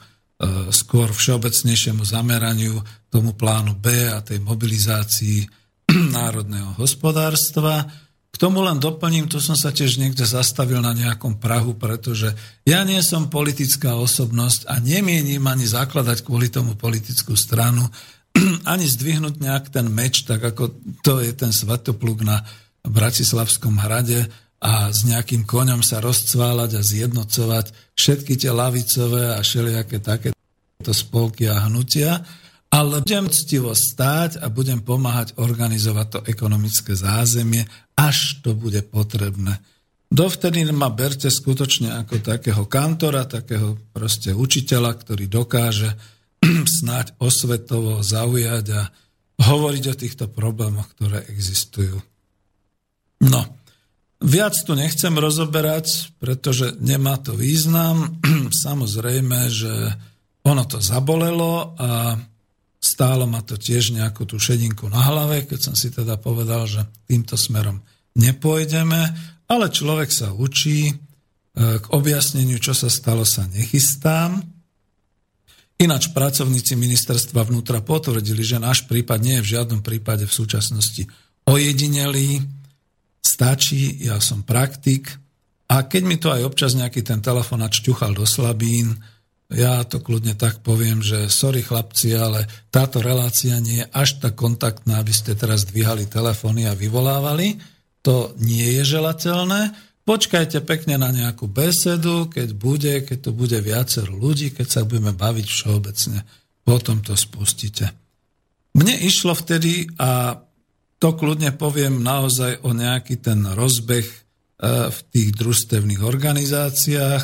skôr všeobecnejšiemu zameraniu, tomu plánu B a tej mobilizácii národného hospodárstva. K tomu len doplním, tu som sa tiež niekde zastavil na nejakom Prahu, pretože ja nie som politická osobnosť a nemienim ani zakladať kvôli tomu politickú stranu, ani zdvihnúť nejak ten meč, tak ako to je ten svatopluk na Bratislavskom hrade a s nejakým koňom sa rozcválať a zjednocovať všetky tie lavicové a všelijaké takéto spolky a hnutia, ale budem ctivo stáť a budem pomáhať organizovať to ekonomické zázemie, až to bude potrebné. Dovtedy ma berte skutočne ako takého kantora, takého proste učiteľa, ktorý dokáže snáď osvetovo zaujať a hovoriť o týchto problémoch, ktoré existujú. No, viac tu nechcem rozoberať, pretože nemá to význam. Samozrejme, že ono to zabolelo a stálo ma to tiež nejakú tú šedinku na hlave, keď som si teda povedal, že týmto smerom nepôjdeme, ale človek sa učí, e, k objasneniu, čo sa stalo, sa nechystám. Ináč pracovníci ministerstva vnútra potvrdili, že náš prípad nie je v žiadnom prípade v súčasnosti ojedinelý, stačí, ja som praktik a keď mi to aj občas nejaký ten telefonát čťuchal do slabín, ja to kľudne tak poviem, že sorry chlapci, ale táto relácia nie je až tak kontaktná, aby ste teraz dvíhali telefóny a vyvolávali. To nie je želateľné. Počkajte pekne na nejakú besedu, keď bude, keď tu bude viacero ľudí, keď sa budeme baviť všeobecne. Potom to spustíte. Mne išlo vtedy, a to kľudne poviem naozaj o nejaký ten rozbeh e, v tých družstevných organizáciách,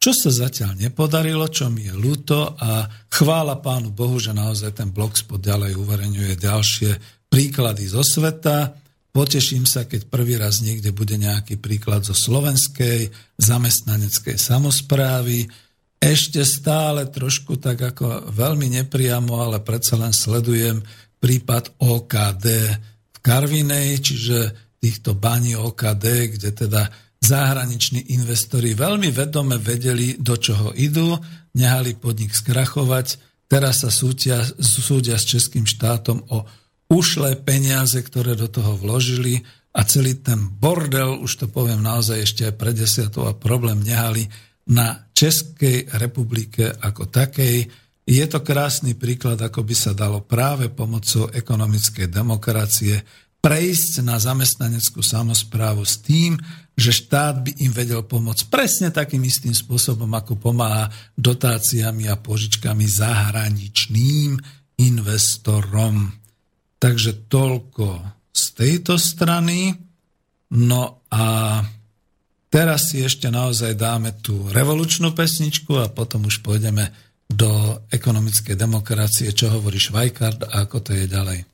čo sa zatiaľ nepodarilo, čo mi je ľúto a chvála pánu Bohu, že naozaj ten blogspot ďalej uverejňuje ďalšie príklady zo sveta Poteším sa, keď prvý raz niekde bude nejaký príklad zo slovenskej zamestnaneckej samozprávy. Ešte stále trošku tak ako veľmi nepriamo, ale predsa len sledujem prípad OKD v Karvinej, čiže týchto baní OKD, kde teda zahraniční investori veľmi vedome vedeli, do čoho idú, nehali podnik skrachovať, teraz sa súdia, súdia s českým štátom o ušlé peniaze, ktoré do toho vložili a celý ten bordel, už to poviem naozaj ešte aj pre desiatou a problém nehali na Českej republike ako takej. Je to krásny príklad, ako by sa dalo práve pomocou ekonomickej demokracie prejsť na zamestnaneckú samozprávu s tým, že štát by im vedel pomôcť presne takým istým spôsobom, ako pomáha dotáciami a požičkami zahraničným investorom. Takže toľko z tejto strany. No a teraz si ešte naozaj dáme tú revolučnú pesničku a potom už pôjdeme do ekonomickej demokracie, čo hovorí Švajkard a ako to je ďalej.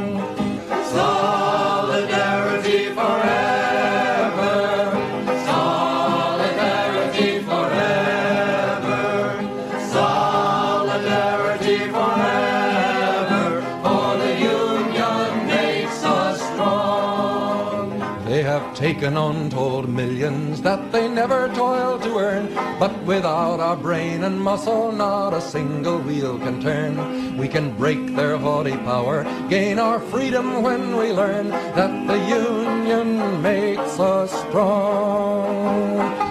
Untold millions that they never toiled to earn. But without our brain and muscle, not a single wheel can turn. We can break their haughty power, gain our freedom when we learn that the union makes us strong.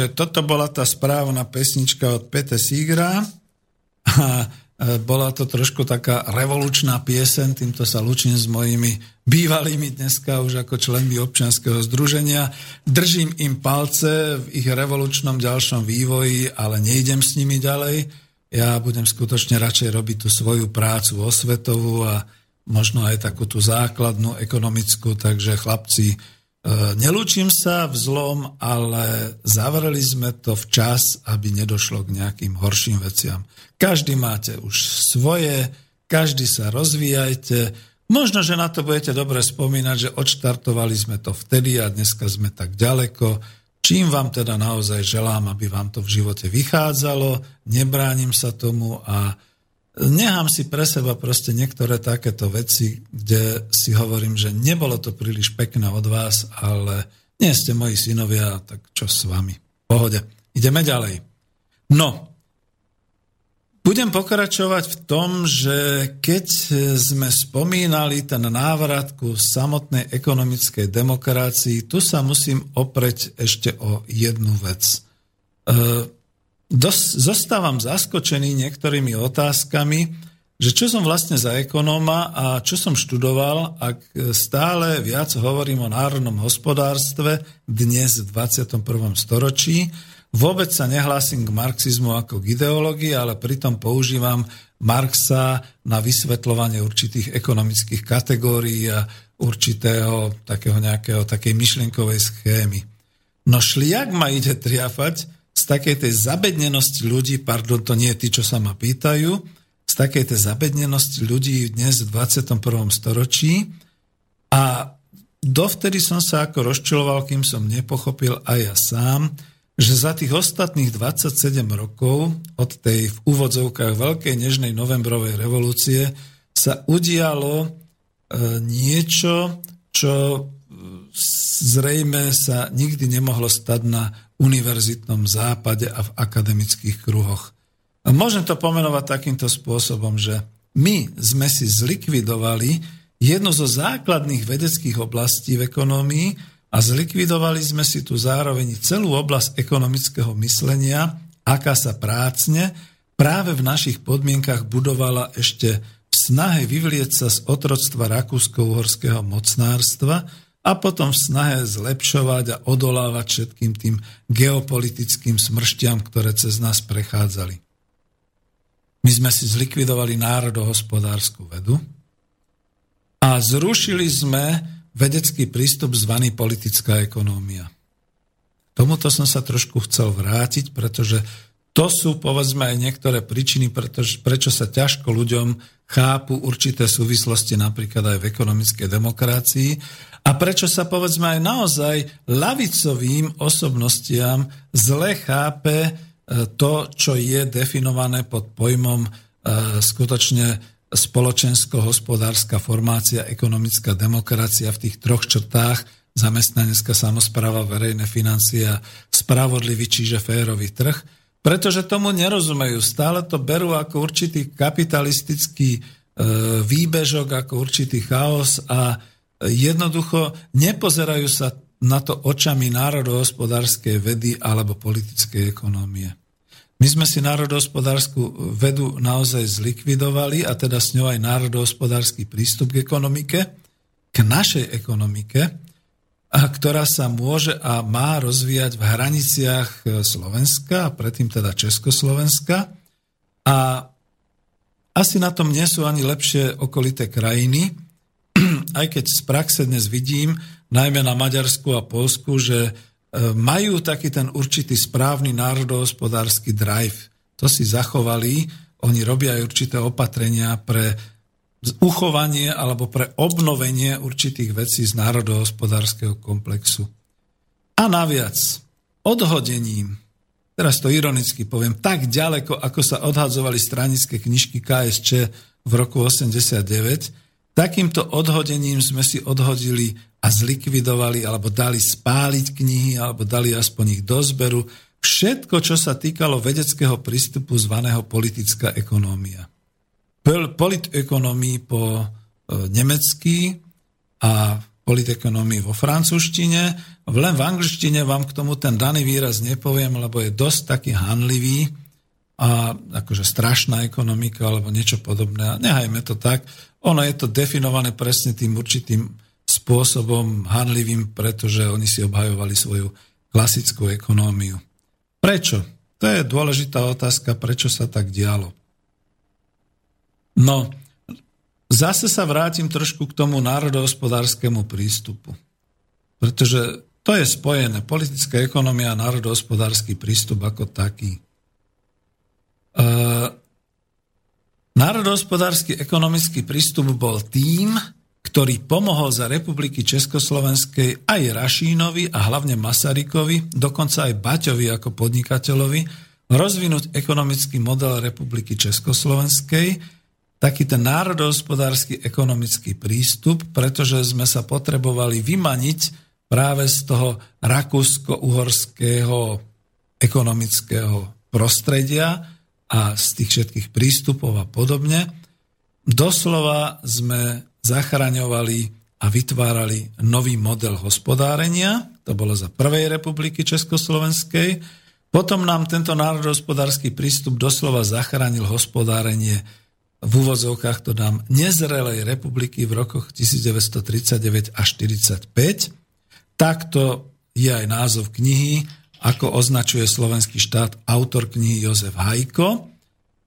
Takže toto bola tá správna pesnička od Pete Sigra a bola to trošku taká revolučná piesen, týmto sa lučím s mojimi bývalými dneska už ako členmi občianského združenia. Držím im palce v ich revolučnom ďalšom vývoji, ale nejdem s nimi ďalej. Ja budem skutočne radšej robiť tú svoju prácu osvetovú a možno aj takú tú základnú ekonomickú, takže chlapci, nelúčim sa v zlom, ale zavreli sme to včas, aby nedošlo k nejakým horším veciam. Každý máte už svoje, každý sa rozvíjajte. Možno, že na to budete dobre spomínať, že odštartovali sme to vtedy a dneska sme tak ďaleko. Čím vám teda naozaj želám, aby vám to v živote vychádzalo, nebránim sa tomu a nechám si pre seba proste niektoré takéto veci, kde si hovorím, že nebolo to príliš pekné od vás, ale nie ste moji synovia, tak čo s vami? Pohode. Ideme ďalej. No, budem pokračovať v tom, že keď sme spomínali ten návrat ku samotnej ekonomickej demokracii, tu sa musím opreť ešte o jednu vec. E, dos, zostávam zaskočený niektorými otázkami, že čo som vlastne za ekonóma a čo som študoval, ak stále viac hovorím o národnom hospodárstve dnes v 21. storočí. Vôbec sa nehlásim k marxizmu ako k ideológii, ale pritom používam Marxa na vysvetľovanie určitých ekonomických kategórií a určitého takého nejakého, takej myšlienkovej schémy. No šliak ma ide triafať, z takej tej zabednenosti ľudí, pardon, to nie je tí, čo sa ma pýtajú, z takej tej zabednenosti ľudí dnes v 21. storočí a dovtedy som sa ako rozčiloval, kým som nepochopil aj ja sám, že za tých ostatných 27 rokov od tej v úvodzovkách veľkej nežnej novembrovej revolúcie sa udialo e, niečo, čo e, zrejme sa nikdy nemohlo stať na univerzitnom západe a v akademických kruhoch. A môžem to pomenovať takýmto spôsobom, že my sme si zlikvidovali jednu zo základných vedeckých oblastí v ekonomii a zlikvidovali sme si tu zároveň celú oblasť ekonomického myslenia, aká sa prácne práve v našich podmienkach budovala ešte v snahe vyvlieť sa z otroctva rakúsko-uhorského mocnárstva, a potom v snahe zlepšovať a odolávať všetkým tým geopolitickým smršťam, ktoré cez nás prechádzali. My sme si zlikvidovali národohospodárskú vedu a zrušili sme vedecký prístup zvaný politická ekonómia. Tomuto som sa trošku chcel vrátiť, pretože to sú povedzme aj niektoré príčiny, pretože, prečo sa ťažko ľuďom chápu určité súvislosti napríklad aj v ekonomickej demokracii a prečo sa povedzme aj naozaj lavicovým osobnostiam zle chápe e, to, čo je definované pod pojmom e, skutočne spoločensko-hospodárska formácia, ekonomická demokracia v tých troch črtách, zamestnanecká samozpráva, verejné financie a spravodlivý, čiže férový trh, pretože tomu nerozumejú. Stále to berú ako určitý kapitalistický e, výbežok, ako určitý chaos a jednoducho nepozerajú sa na to očami národohospodárskej vedy alebo politickej ekonómie. My sme si národohospodárskú vedu naozaj zlikvidovali a teda s ňou aj národohospodársky prístup k ekonomike, k našej ekonomike, a ktorá sa môže a má rozvíjať v hraniciach Slovenska, a predtým teda Československa. A asi na tom nie sú ani lepšie okolité krajiny, aj keď z praxe dnes vidím, najmä na Maďarsku a Polsku, že e, majú taký ten určitý správny národohospodársky drive. To si zachovali, oni robia aj určité opatrenia pre uchovanie alebo pre obnovenie určitých vecí z národohospodárskeho komplexu. A naviac, odhodením, teraz to ironicky poviem, tak ďaleko, ako sa odhadzovali stranické knižky KSČ v roku 89, Takýmto odhodením sme si odhodili a zlikvidovali, alebo dali spáliť knihy, alebo dali aspoň ich do zberu. Všetko, čo sa týkalo vedeckého prístupu zvaného politická ekonómia. Politekonomii po e, nemecky a politekonomii vo francúzštine, len v angličtine vám k tomu ten daný výraz nepoviem, lebo je dosť taký hanlivý a akože strašná ekonomika alebo niečo podobné. Nehajme to tak. Ono je to definované presne tým určitým spôsobom hanlivým, pretože oni si obhajovali svoju klasickú ekonómiu. Prečo? To je dôležitá otázka, prečo sa tak dialo. No, zase sa vrátim trošku k tomu národohospodárskému prístupu. Pretože to je spojené. Politická ekonomia a národohospodársky prístup ako taký. E, národohospodársky ekonomický prístup bol tým, ktorý pomohol za republiky Československej aj Rašínovi a hlavne Masarykovi, dokonca aj Baťovi ako podnikateľovi, rozvinúť ekonomický model republiky Československej, taký ten národohospodársky ekonomický prístup, pretože sme sa potrebovali vymaniť práve z toho rakúsko-uhorského ekonomického prostredia a z tých všetkých prístupov a podobne. Doslova sme zachraňovali a vytvárali nový model hospodárenia, to bolo za Prvej republiky Československej. Potom nám tento národohospodársky prístup doslova zachránil hospodárenie v úvozovkách to dám nezrelej republiky v rokoch 1939 až 1945. Takto je aj názov knihy, ako označuje slovenský štát autor knihy Jozef Hajko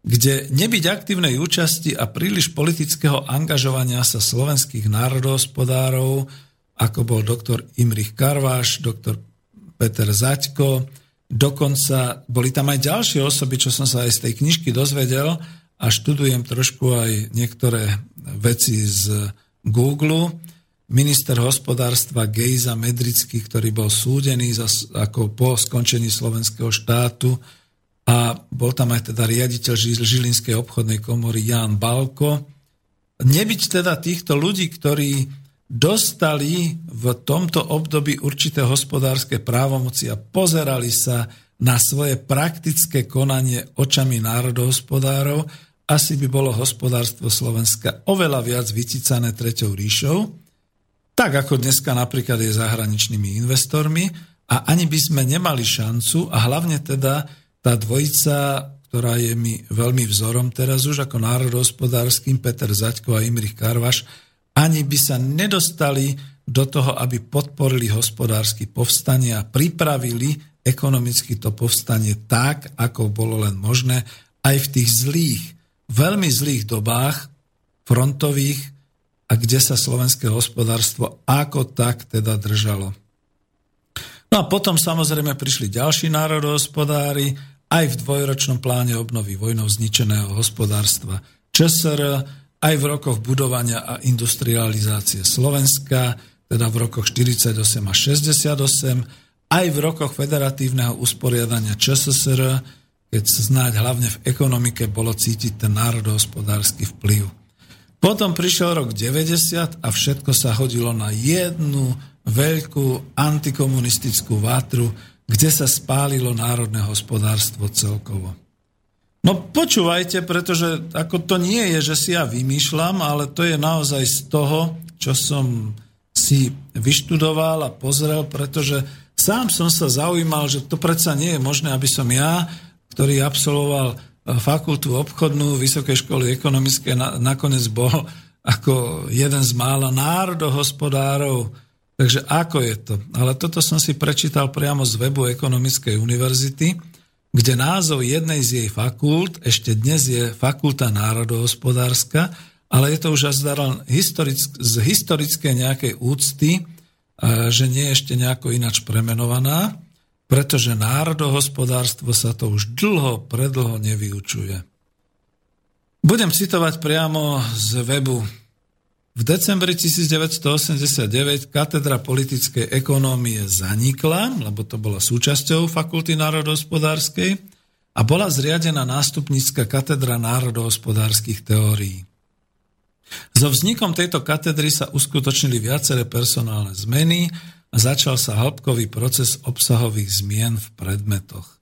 kde nebyť aktívnej účasti a príliš politického angažovania sa slovenských národohospodárov, ako bol doktor Imrich Karváš, doktor Peter Zaďko, dokonca boli tam aj ďalšie osoby, čo som sa aj z tej knižky dozvedel a študujem trošku aj niektoré veci z Google. Minister hospodárstva Gejza Medrický, ktorý bol súdený za, ako po skončení slovenského štátu, a bol tam aj teda riaditeľ Žilinskej obchodnej komory Jan Balko. Nebyť teda týchto ľudí, ktorí dostali v tomto období určité hospodárske právomoci a pozerali sa na svoje praktické konanie očami národohospodárov, asi by bolo hospodárstvo Slovenska oveľa viac vycicané treťou ríšou, tak ako dneska napríklad je zahraničnými investormi a ani by sme nemali šancu a hlavne teda tá dvojica, ktorá je mi veľmi vzorom teraz už ako národohospodárským, Peter Zaďko a Imrich Karvaš, ani by sa nedostali do toho, aby podporili hospodársky povstanie a pripravili ekonomicky to povstanie tak, ako bolo len možné, aj v tých zlých, veľmi zlých dobách frontových a kde sa slovenské hospodárstvo ako tak teda držalo. No a potom samozrejme prišli ďalší národohospodári, aj v dvojročnom pláne obnovy vojnou zničeného hospodárstva ČSR, aj v rokoch budovania a industrializácie Slovenska, teda v rokoch 48 a 68, aj v rokoch federatívneho usporiadania ČSSR, keď snáď hlavne v ekonomike bolo cítiť ten národohospodársky vplyv. Potom prišiel rok 90 a všetko sa hodilo na jednu veľkú antikomunistickú vátru, kde sa spálilo národné hospodárstvo celkovo. No počúvajte, pretože ako to nie je, že si ja vymýšľam, ale to je naozaj z toho, čo som si vyštudoval a pozrel, pretože sám som sa zaujímal, že to predsa nie je možné, aby som ja, ktorý absolvoval fakultu obchodnú Vysokej školy ekonomické, na, nakoniec bol ako jeden z mála národohospodárov Takže ako je to? Ale toto som si prečítal priamo z webu Ekonomickej univerzity, kde názov jednej z jej fakult ešte dnes je Fakulta národohospodárska, ale je to už len historick, z historické nejakej úcty, že nie je ešte nejako inač premenovaná, pretože národohospodárstvo sa to už dlho, predlho nevyučuje. Budem citovať priamo z webu v decembri 1989 katedra politickej ekonómie zanikla, lebo to bola súčasťou Fakulty národohospodárskej a bola zriadená nástupnícka katedra národohospodárskych teórií. So vznikom tejto katedry sa uskutočnili viaceré personálne zmeny a začal sa hĺbkový proces obsahových zmien v predmetoch.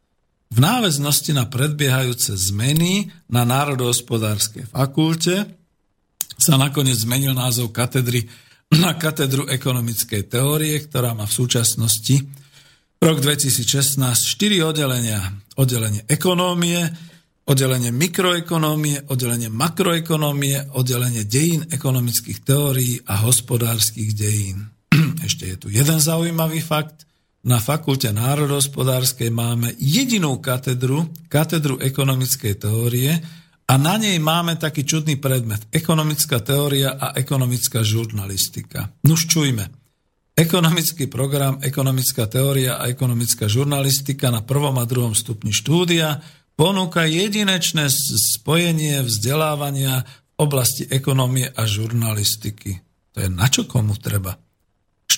V náväznosti na predbiehajúce zmeny na Národohospodárskej fakulte sa nakoniec zmenil názov katedry na katedru ekonomickej teórie, ktorá má v súčasnosti rok 2016 4 oddelenia. Oddelenie ekonómie, oddelenie mikroekonómie, oddelenie makroekonómie, oddelenie dejín ekonomických teórií a hospodárskych dejín. Ešte je tu jeden zaujímavý fakt. Na fakulte národohospodárskej máme jedinú katedru, katedru ekonomickej teórie a na nej máme taký čudný predmet. Ekonomická teória a ekonomická žurnalistika. Nuž čujme. Ekonomický program, ekonomická teória a ekonomická žurnalistika na prvom a druhom stupni štúdia ponúka jedinečné spojenie vzdelávania v oblasti ekonomie a žurnalistiky. To je na čo komu treba.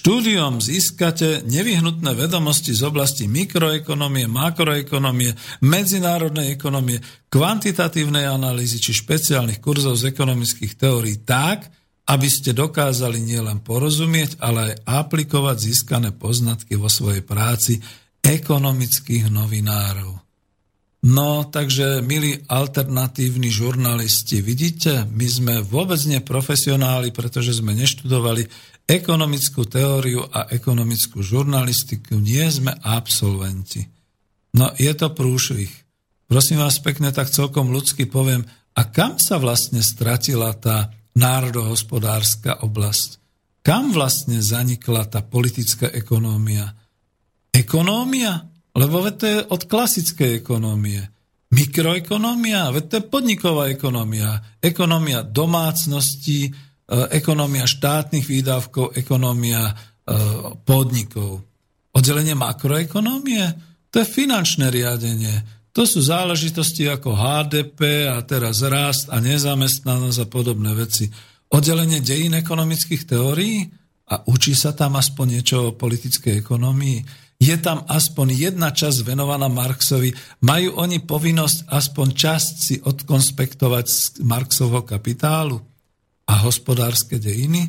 Štúdiom získate nevyhnutné vedomosti z oblasti mikroekonomie, makroekonomie, medzinárodnej ekonomie, kvantitatívnej analýzy či špeciálnych kurzov z ekonomických teórií tak, aby ste dokázali nielen porozumieť, ale aj aplikovať získané poznatky vo svojej práci ekonomických novinárov. No, takže, milí alternatívni žurnalisti, vidíte, my sme vôbec neprofesionáli, pretože sme neštudovali ekonomickú teóriu a ekonomickú žurnalistiku, nie sme absolventi. No, je to prúšvih. Prosím vás pekne, tak celkom ľudsky poviem, a kam sa vlastne stratila tá národohospodárska oblasť? Kam vlastne zanikla tá politická ekonómia? Ekonómia? Lebo to je od klasickej ekonómie. Mikroekonómia, veď to je podniková ekonomia. Ekonomia domácností, e, ekonomia štátnych výdavkov, ekonomia e, podnikov. Oddelenie makroekonómie, to je finančné riadenie. To sú záležitosti ako HDP a teraz rast a nezamestnanosť a podobné veci. Oddelenie dejín ekonomických teórií a učí sa tam aspoň niečo o politickej ekonomii je tam aspoň jedna časť venovaná Marxovi. Majú oni povinnosť aspoň časť si odkonspektovať z Marxovho kapitálu a hospodárske dejiny?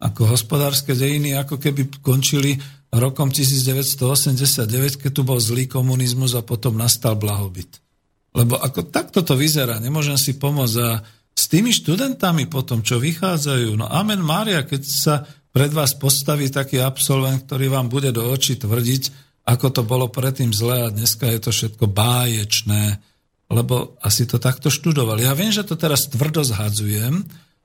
Ako hospodárske dejiny, ako keby končili rokom 1989, keď tu bol zlý komunizmus a potom nastal blahobyt. Lebo ako takto to vyzerá, nemôžem si pomôcť. A s tými študentami potom, čo vychádzajú, no amen Mária, keď sa pred vás postaví taký absolvent, ktorý vám bude do očí tvrdiť, ako to bolo predtým zle a dneska je to všetko báječné, lebo asi to takto študovali. Ja viem, že to teraz tvrdo zhadzujem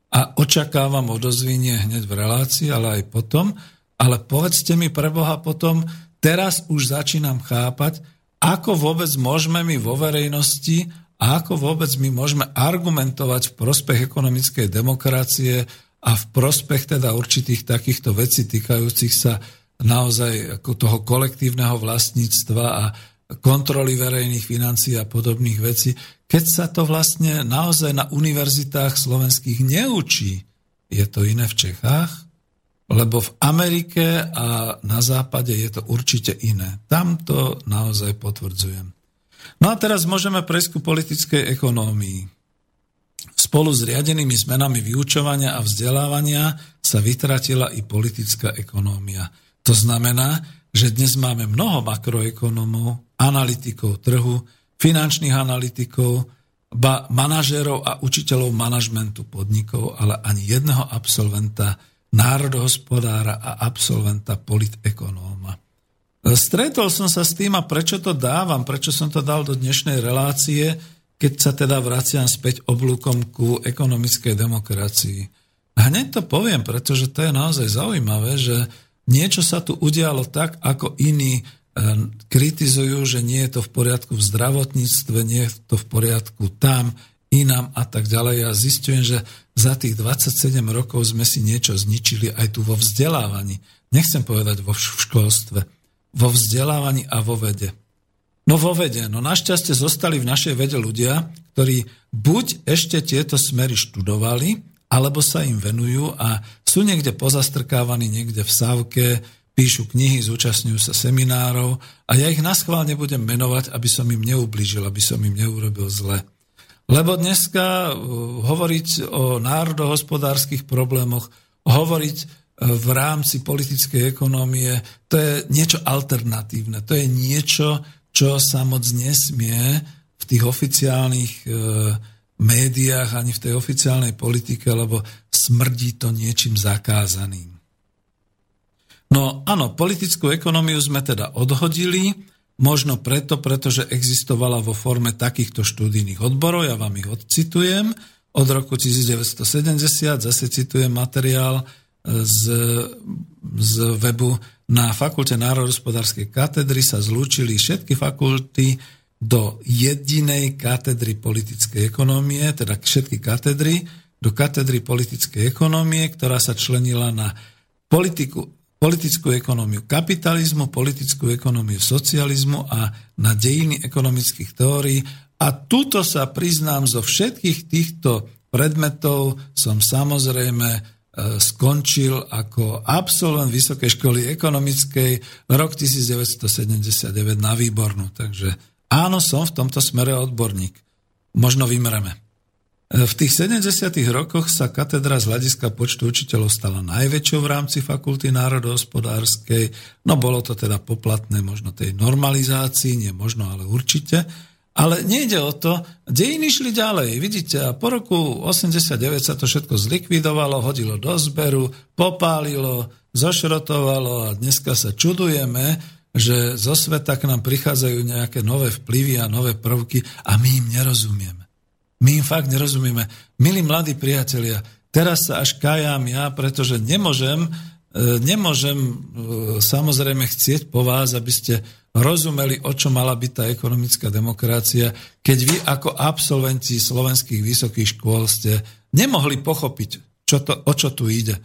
a očakávam odozvinie hneď v relácii, ale aj potom, ale povedzte mi pre Boha potom, teraz už začínam chápať, ako vôbec môžeme my vo verejnosti a ako vôbec my môžeme argumentovať v prospech ekonomickej demokracie a v prospech teda určitých takýchto vecí týkajúcich sa naozaj ako toho kolektívneho vlastníctva a kontroly verejných financií a podobných vecí, keď sa to vlastne naozaj na univerzitách slovenských neučí. Je to iné v Čechách? Lebo v Amerike a na západe je to určite iné. Tam to naozaj potvrdzujem. No a teraz môžeme prejsť ku politickej ekonómii. Spolu s riadenými zmenami vyučovania a vzdelávania sa vytratila i politická ekonómia. To znamená, že dnes máme mnoho makroekonomov, analytikov trhu, finančných analytikov, ba manažérov a učiteľov manažmentu podnikov, ale ani jedného absolventa národohospodára a absolventa politekonóma. Stretol som sa s tým a prečo to dávam, prečo som to dal do dnešnej relácie, keď sa teda vraciam späť oblúkom ku ekonomickej demokracii. Hneď to poviem, pretože to je naozaj zaujímavé, že niečo sa tu udialo tak, ako iní kritizujú, že nie je to v poriadku v zdravotníctve, nie je to v poriadku tam, inám a tak ďalej. Ja zistujem, že za tých 27 rokov sme si niečo zničili aj tu vo vzdelávaní. Nechcem povedať vo školstve. Vo vzdelávaní a vo vede. No vo vede, no našťastie zostali v našej vede ľudia, ktorí buď ešte tieto smery študovali, alebo sa im venujú a sú niekde pozastrkávaní, niekde v sávke, píšu knihy, zúčastňujú sa seminárov a ja ich naschvál nebudem menovať, aby som im neublížil, aby som im neurobil zle. Lebo dneska uh, hovoriť o národohospodárskych problémoch, hovoriť uh, v rámci politickej ekonómie, to je niečo alternatívne, to je niečo, čo sa moc nesmie v tých oficiálnych e, médiách ani v tej oficiálnej politike, lebo smrdí to niečím zakázaným. No áno, politickú ekonómiu sme teda odhodili, možno preto, pretože existovala vo forme takýchto štúdijných odborov, ja vám ich odcitujem, od roku 1970, zase citujem materiál e, z, z webu na Fakulte národospodárskej katedry sa zlúčili všetky fakulty do jedinej katedry politickej ekonomie, teda všetky katedry, do katedry politickej ekonomie, ktorá sa členila na politiku, politickú ekonómiu kapitalizmu, politickú ekonómiu socializmu a na dejiny ekonomických teórií. A tuto sa priznám, zo všetkých týchto predmetov som samozrejme E, skončil ako absolvent Vysokej školy ekonomickej rok 1979 na Výbornu. Takže áno, som v tomto smere odborník. Možno vymreme. V tých 70. rokoch sa katedra z hľadiska počtu učiteľov stala najväčšou v rámci fakulty národohospodárskej. No bolo to teda poplatné možno tej normalizácii, nie možno, ale určite. Ale nejde o to, dejiny šli ďalej. Vidíte, a po roku 89 sa to všetko zlikvidovalo, hodilo do zberu, popálilo, zošrotovalo a dneska sa čudujeme, že zo sveta k nám prichádzajú nejaké nové vplyvy a nové prvky a my im nerozumieme. My im fakt nerozumieme. Milí mladí priatelia, teraz sa až kajám ja, pretože nemôžem, e, nemôžem e, samozrejme chcieť po vás, aby ste rozumeli, o čo mala byť tá ekonomická demokracia, keď vy ako absolventi slovenských vysokých škôl ste nemohli pochopiť, čo to, o čo tu ide.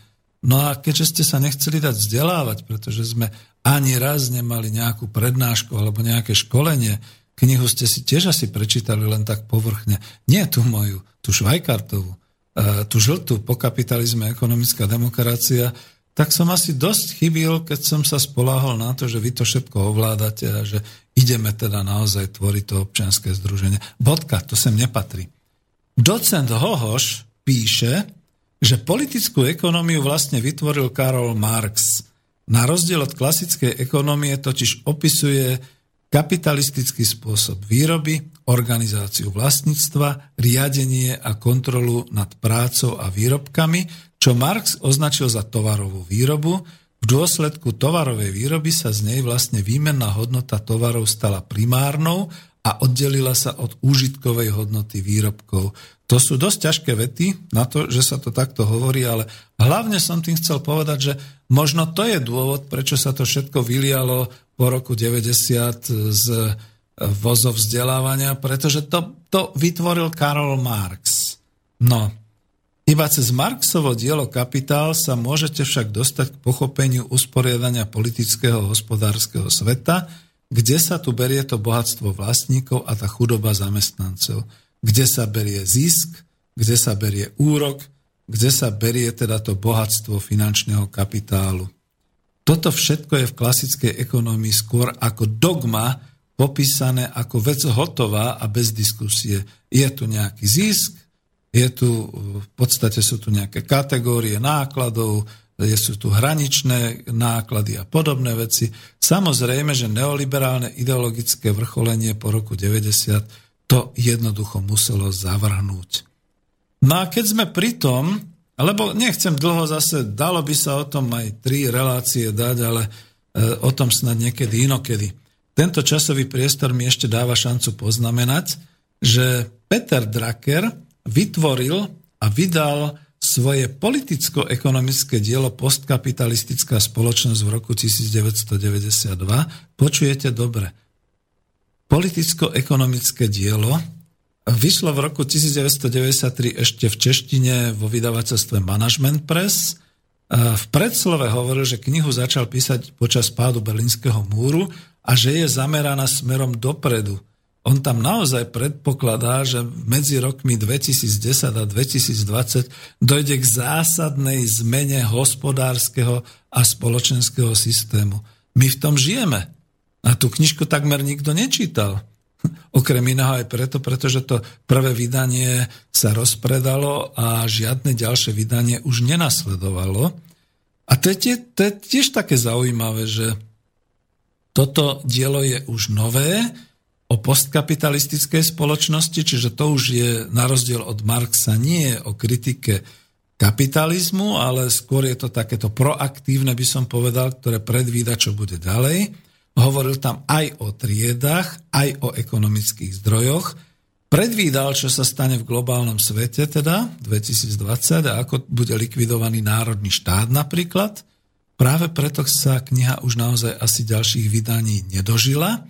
No a keďže ste sa nechceli dať vzdelávať, pretože sme ani raz nemali nejakú prednášku alebo nejaké školenie, knihu ste si tiež asi prečítali len tak povrchne. Nie tú moju, tú Švajkartovú, e, tú žltú po kapitalizme ekonomická demokracia, tak som asi dosť chybil, keď som sa spoláhol na to, že vy to všetko ovládate a že ideme teda naozaj tvoriť to občianské združenie. Bodka, to sem nepatrí. Docent Hohoš píše, že politickú ekonómiu vlastne vytvoril Karol Marx. Na rozdiel od klasickej ekonomie totiž opisuje kapitalistický spôsob výroby, organizáciu vlastníctva, riadenie a kontrolu nad prácou a výrobkami, čo Marx označil za tovarovú výrobu, v dôsledku tovarovej výroby sa z nej vlastne výmenná hodnota tovarov stala primárnou a oddelila sa od úžitkovej hodnoty výrobkov. To sú dosť ťažké vety na to, že sa to takto hovorí, ale hlavne som tým chcel povedať, že možno to je dôvod, prečo sa to všetko vylialo po roku 90 z vozov vzdelávania, pretože to, to vytvoril Karol Marx. No, iba cez Marxovo dielo Kapitál sa môžete však dostať k pochopeniu usporiadania politického hospodárskeho sveta, kde sa tu berie to bohatstvo vlastníkov a tá chudoba zamestnancov, kde sa berie zisk, kde sa berie úrok, kde sa berie teda to bohatstvo finančného kapitálu. Toto všetko je v klasickej ekonomii skôr ako dogma popísané ako vec hotová a bez diskusie. Je tu nejaký zisk, je tu, v podstate sú tu nejaké kategórie nákladov, sú tu hraničné náklady a podobné veci. Samozrejme, že neoliberálne ideologické vrcholenie po roku 90 to jednoducho muselo zavrhnúť. No a keď sme pri tom, lebo nechcem dlho zase, dalo by sa o tom aj tri relácie dať, ale e, o tom snad niekedy inokedy. Tento časový priestor mi ešte dáva šancu poznamenať, že Peter Drucker vytvoril a vydal svoje politicko-ekonomické dielo Postkapitalistická spoločnosť v roku 1992. Počujete dobre. Politicko-ekonomické dielo vyšlo v roku 1993 ešte v češtine vo vydavateľstve Management Press. V predslove hovoril, že knihu začal písať počas pádu Berlínskeho múru a že je zameraná smerom dopredu – on tam naozaj predpokladá, že medzi rokmi 2010 a 2020 dojde k zásadnej zmene hospodárskeho a spoločenského systému. My v tom žijeme. A tú knižku takmer nikto nečítal. Okrem iného aj preto, pretože to prvé vydanie sa rozpredalo a žiadne ďalšie vydanie už nenasledovalo. A to je, to je tiež také zaujímavé, že toto dielo je už nové, o postkapitalistickej spoločnosti, čiže to už je na rozdiel od Marxa nie o kritike kapitalizmu, ale skôr je to takéto proaktívne, by som povedal, ktoré predvída, čo bude ďalej. Hovoril tam aj o triedách, aj o ekonomických zdrojoch. Predvídal, čo sa stane v globálnom svete, teda 2020, a ako bude likvidovaný národný štát napríklad. Práve preto sa kniha už naozaj asi ďalších vydaní nedožila.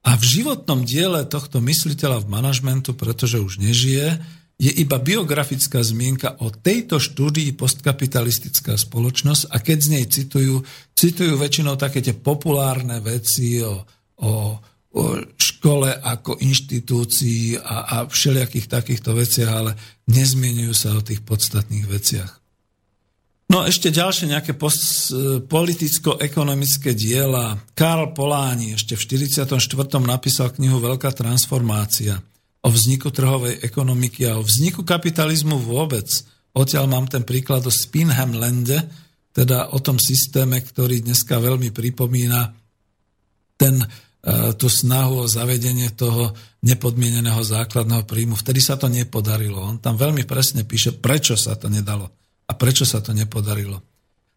A v životnom diele tohto mysliteľa v manažmentu, pretože už nežije, je iba biografická zmienka o tejto štúdii postkapitalistická spoločnosť a keď z nej citujú, citujú väčšinou také tie populárne veci o, o, o škole ako inštitúcii a, a všelijakých takýchto veciach, ale nezmienujú sa o tých podstatných veciach. No ešte ďalšie nejaké post, politicko-ekonomické diela. Karl Poláni ešte v 44. napísal knihu Veľká transformácia o vzniku trhovej ekonomiky a o vzniku kapitalizmu vôbec. Odtiaľ mám ten príklad o Spinham Lande, teda o tom systéme, ktorý dneska veľmi pripomína ten, e, tú snahu o zavedenie toho nepodmieneného základného príjmu. Vtedy sa to nepodarilo. On tam veľmi presne píše, prečo sa to nedalo a prečo sa to nepodarilo.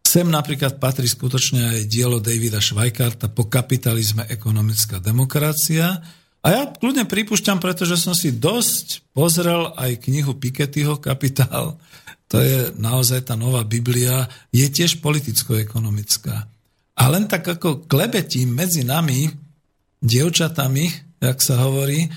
Sem napríklad patrí skutočne aj dielo Davida Schweikarta po kapitalizme ekonomická demokracia, a ja kľudne pripúšťam, pretože som si dosť pozrel aj knihu Pikettyho Kapitál. To je naozaj tá nová Biblia. Je tiež politicko-ekonomická. A len tak ako klebetím medzi nami, dievčatami, jak sa hovorí, e,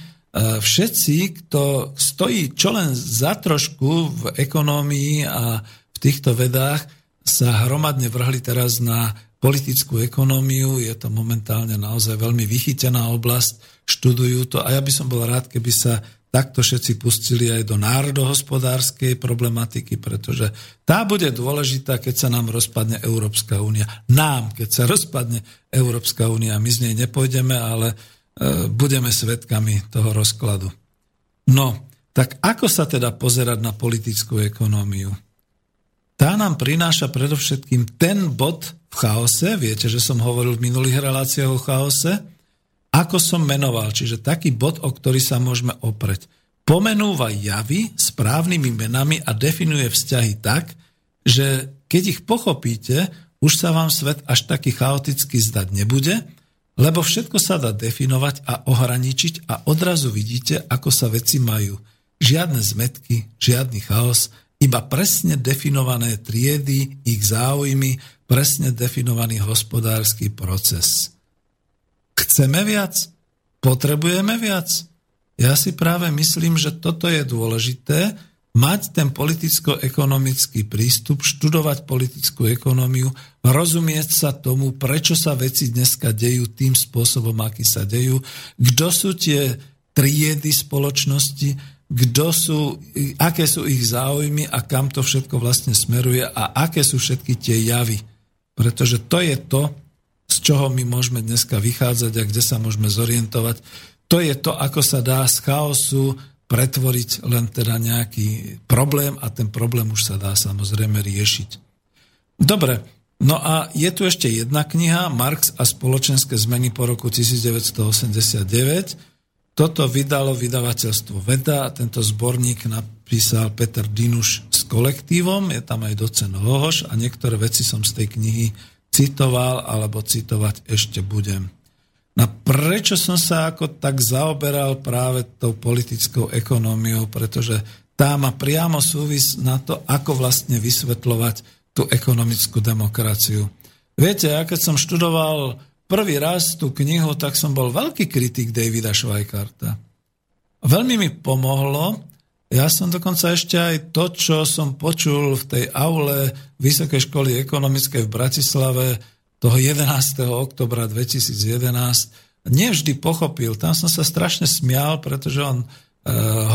všetci, kto stojí čo len za trošku v ekonómii a v týchto vedách, sa hromadne vrhli teraz na politickú ekonómiu. Je to momentálne naozaj veľmi vychytená oblasť študujú to a ja by som bol rád, keby sa takto všetci pustili aj do národohospodárskej problematiky, pretože tá bude dôležitá, keď sa nám rozpadne Európska únia. Nám, keď sa rozpadne Európska únia, my z nej nepôjdeme, ale e, budeme svetkami toho rozkladu. No, tak ako sa teda pozerať na politickú ekonómiu? Tá nám prináša predovšetkým ten bod v chaose, viete, že som hovoril v minulých reláciách o chaose, ako som menoval, čiže taký bod, o ktorý sa môžeme opreť. Pomenúva javy správnymi menami a definuje vzťahy tak, že keď ich pochopíte, už sa vám svet až taký chaoticky zdať nebude, lebo všetko sa dá definovať a ohraničiť a odrazu vidíte, ako sa veci majú. Žiadne zmetky, žiadny chaos, iba presne definované triedy, ich záujmy, presne definovaný hospodársky proces. Chceme viac? Potrebujeme viac? Ja si práve myslím, že toto je dôležité, mať ten politicko-ekonomický prístup, študovať politickú ekonómiu, rozumieť sa tomu, prečo sa veci dneska dejú tým spôsobom, aký sa dejú, kto sú tie triedy spoločnosti, kto sú, aké sú ich záujmy a kam to všetko vlastne smeruje a aké sú všetky tie javy. Pretože to je to, z čoho my môžeme dneska vychádzať a kde sa môžeme zorientovať. To je to, ako sa dá z chaosu pretvoriť len teda nejaký problém a ten problém už sa dá samozrejme riešiť. Dobre, no a je tu ešte jedna kniha, Marx a spoločenské zmeny po roku 1989. Toto vydalo vydavateľstvo Veda a tento zborník napísal Peter Dinuš s kolektívom, je tam aj docen Hohoš a niektoré veci som z tej knihy citoval alebo citovať ešte budem. No prečo som sa ako tak zaoberal práve tou politickou ekonómiou, pretože tá má priamo súvis na to, ako vlastne vysvetľovať tú ekonomickú demokraciu. Viete, ja keď som študoval prvý raz tú knihu, tak som bol veľký kritik Davida Schweikarta. Veľmi mi pomohlo, ja som dokonca ešte aj to, čo som počul v tej aule Vysokej školy ekonomickej v Bratislave toho 11. oktobra 2011, nevždy pochopil. Tam som sa strašne smial, pretože on e,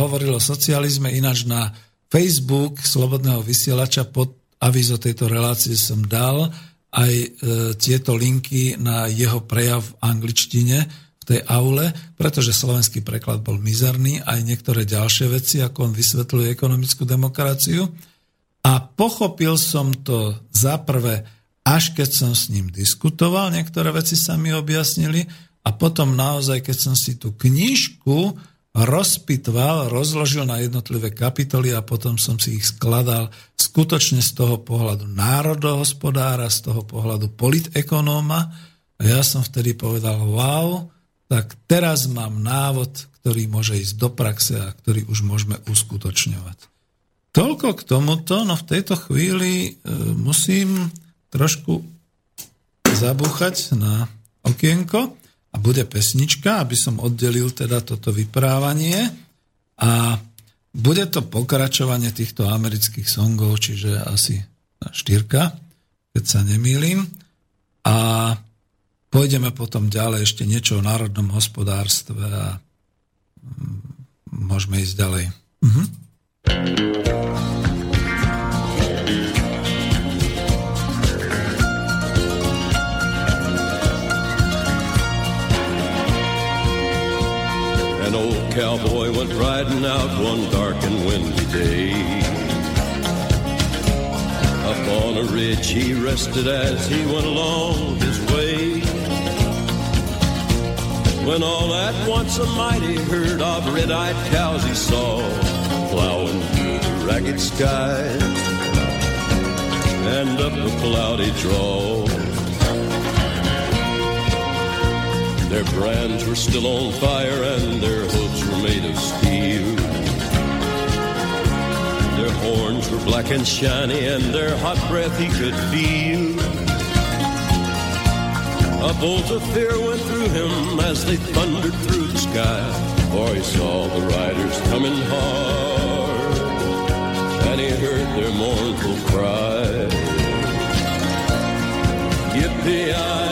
hovoril o socializme, ináč na Facebook Slobodného vysielača pod avizo tejto relácie som dal aj e, tieto linky na jeho prejav v angličtine, v tej aule, pretože slovenský preklad bol mizerný, aj niektoré ďalšie veci, ako on vysvetľuje ekonomickú demokraciu. A pochopil som to za prvé, až keď som s ním diskutoval, niektoré veci sa mi objasnili a potom naozaj, keď som si tú knižku rozpitval, rozložil na jednotlivé kapitoly a potom som si ich skladal skutočne z toho pohľadu národohospodára, z toho pohľadu politekonóma. A ja som vtedy povedal, wow, tak teraz mám návod, ktorý môže ísť do praxe a ktorý už môžeme uskutočňovať. Toľko k tomuto, no v tejto chvíli e, musím trošku zabúchať na okienko a bude pesnička, aby som oddelil teda toto vyprávanie a bude to pokračovanie týchto amerických songov, čiže asi štyrka, keď sa nemýlim. A pôjdeme potom ďalej ešte niečo o národnom hospodárstve a mm, môžeme ísť ďalej. Mhm. An old cowboy went riding out one dark and windy day. Up on a ridge he rested as he went along his way. When all at once a mighty herd of red-eyed cows he saw plowing through the ragged sky and up a cloudy draw. Their brands were still on fire and their hooves were made of steel. Their horns were black and shiny and their hot breath he could feel. A bolt of fear went through him as they thundered through the sky, for he saw the riders coming hard, and he heard their mournful cry. Yippee-i-oh!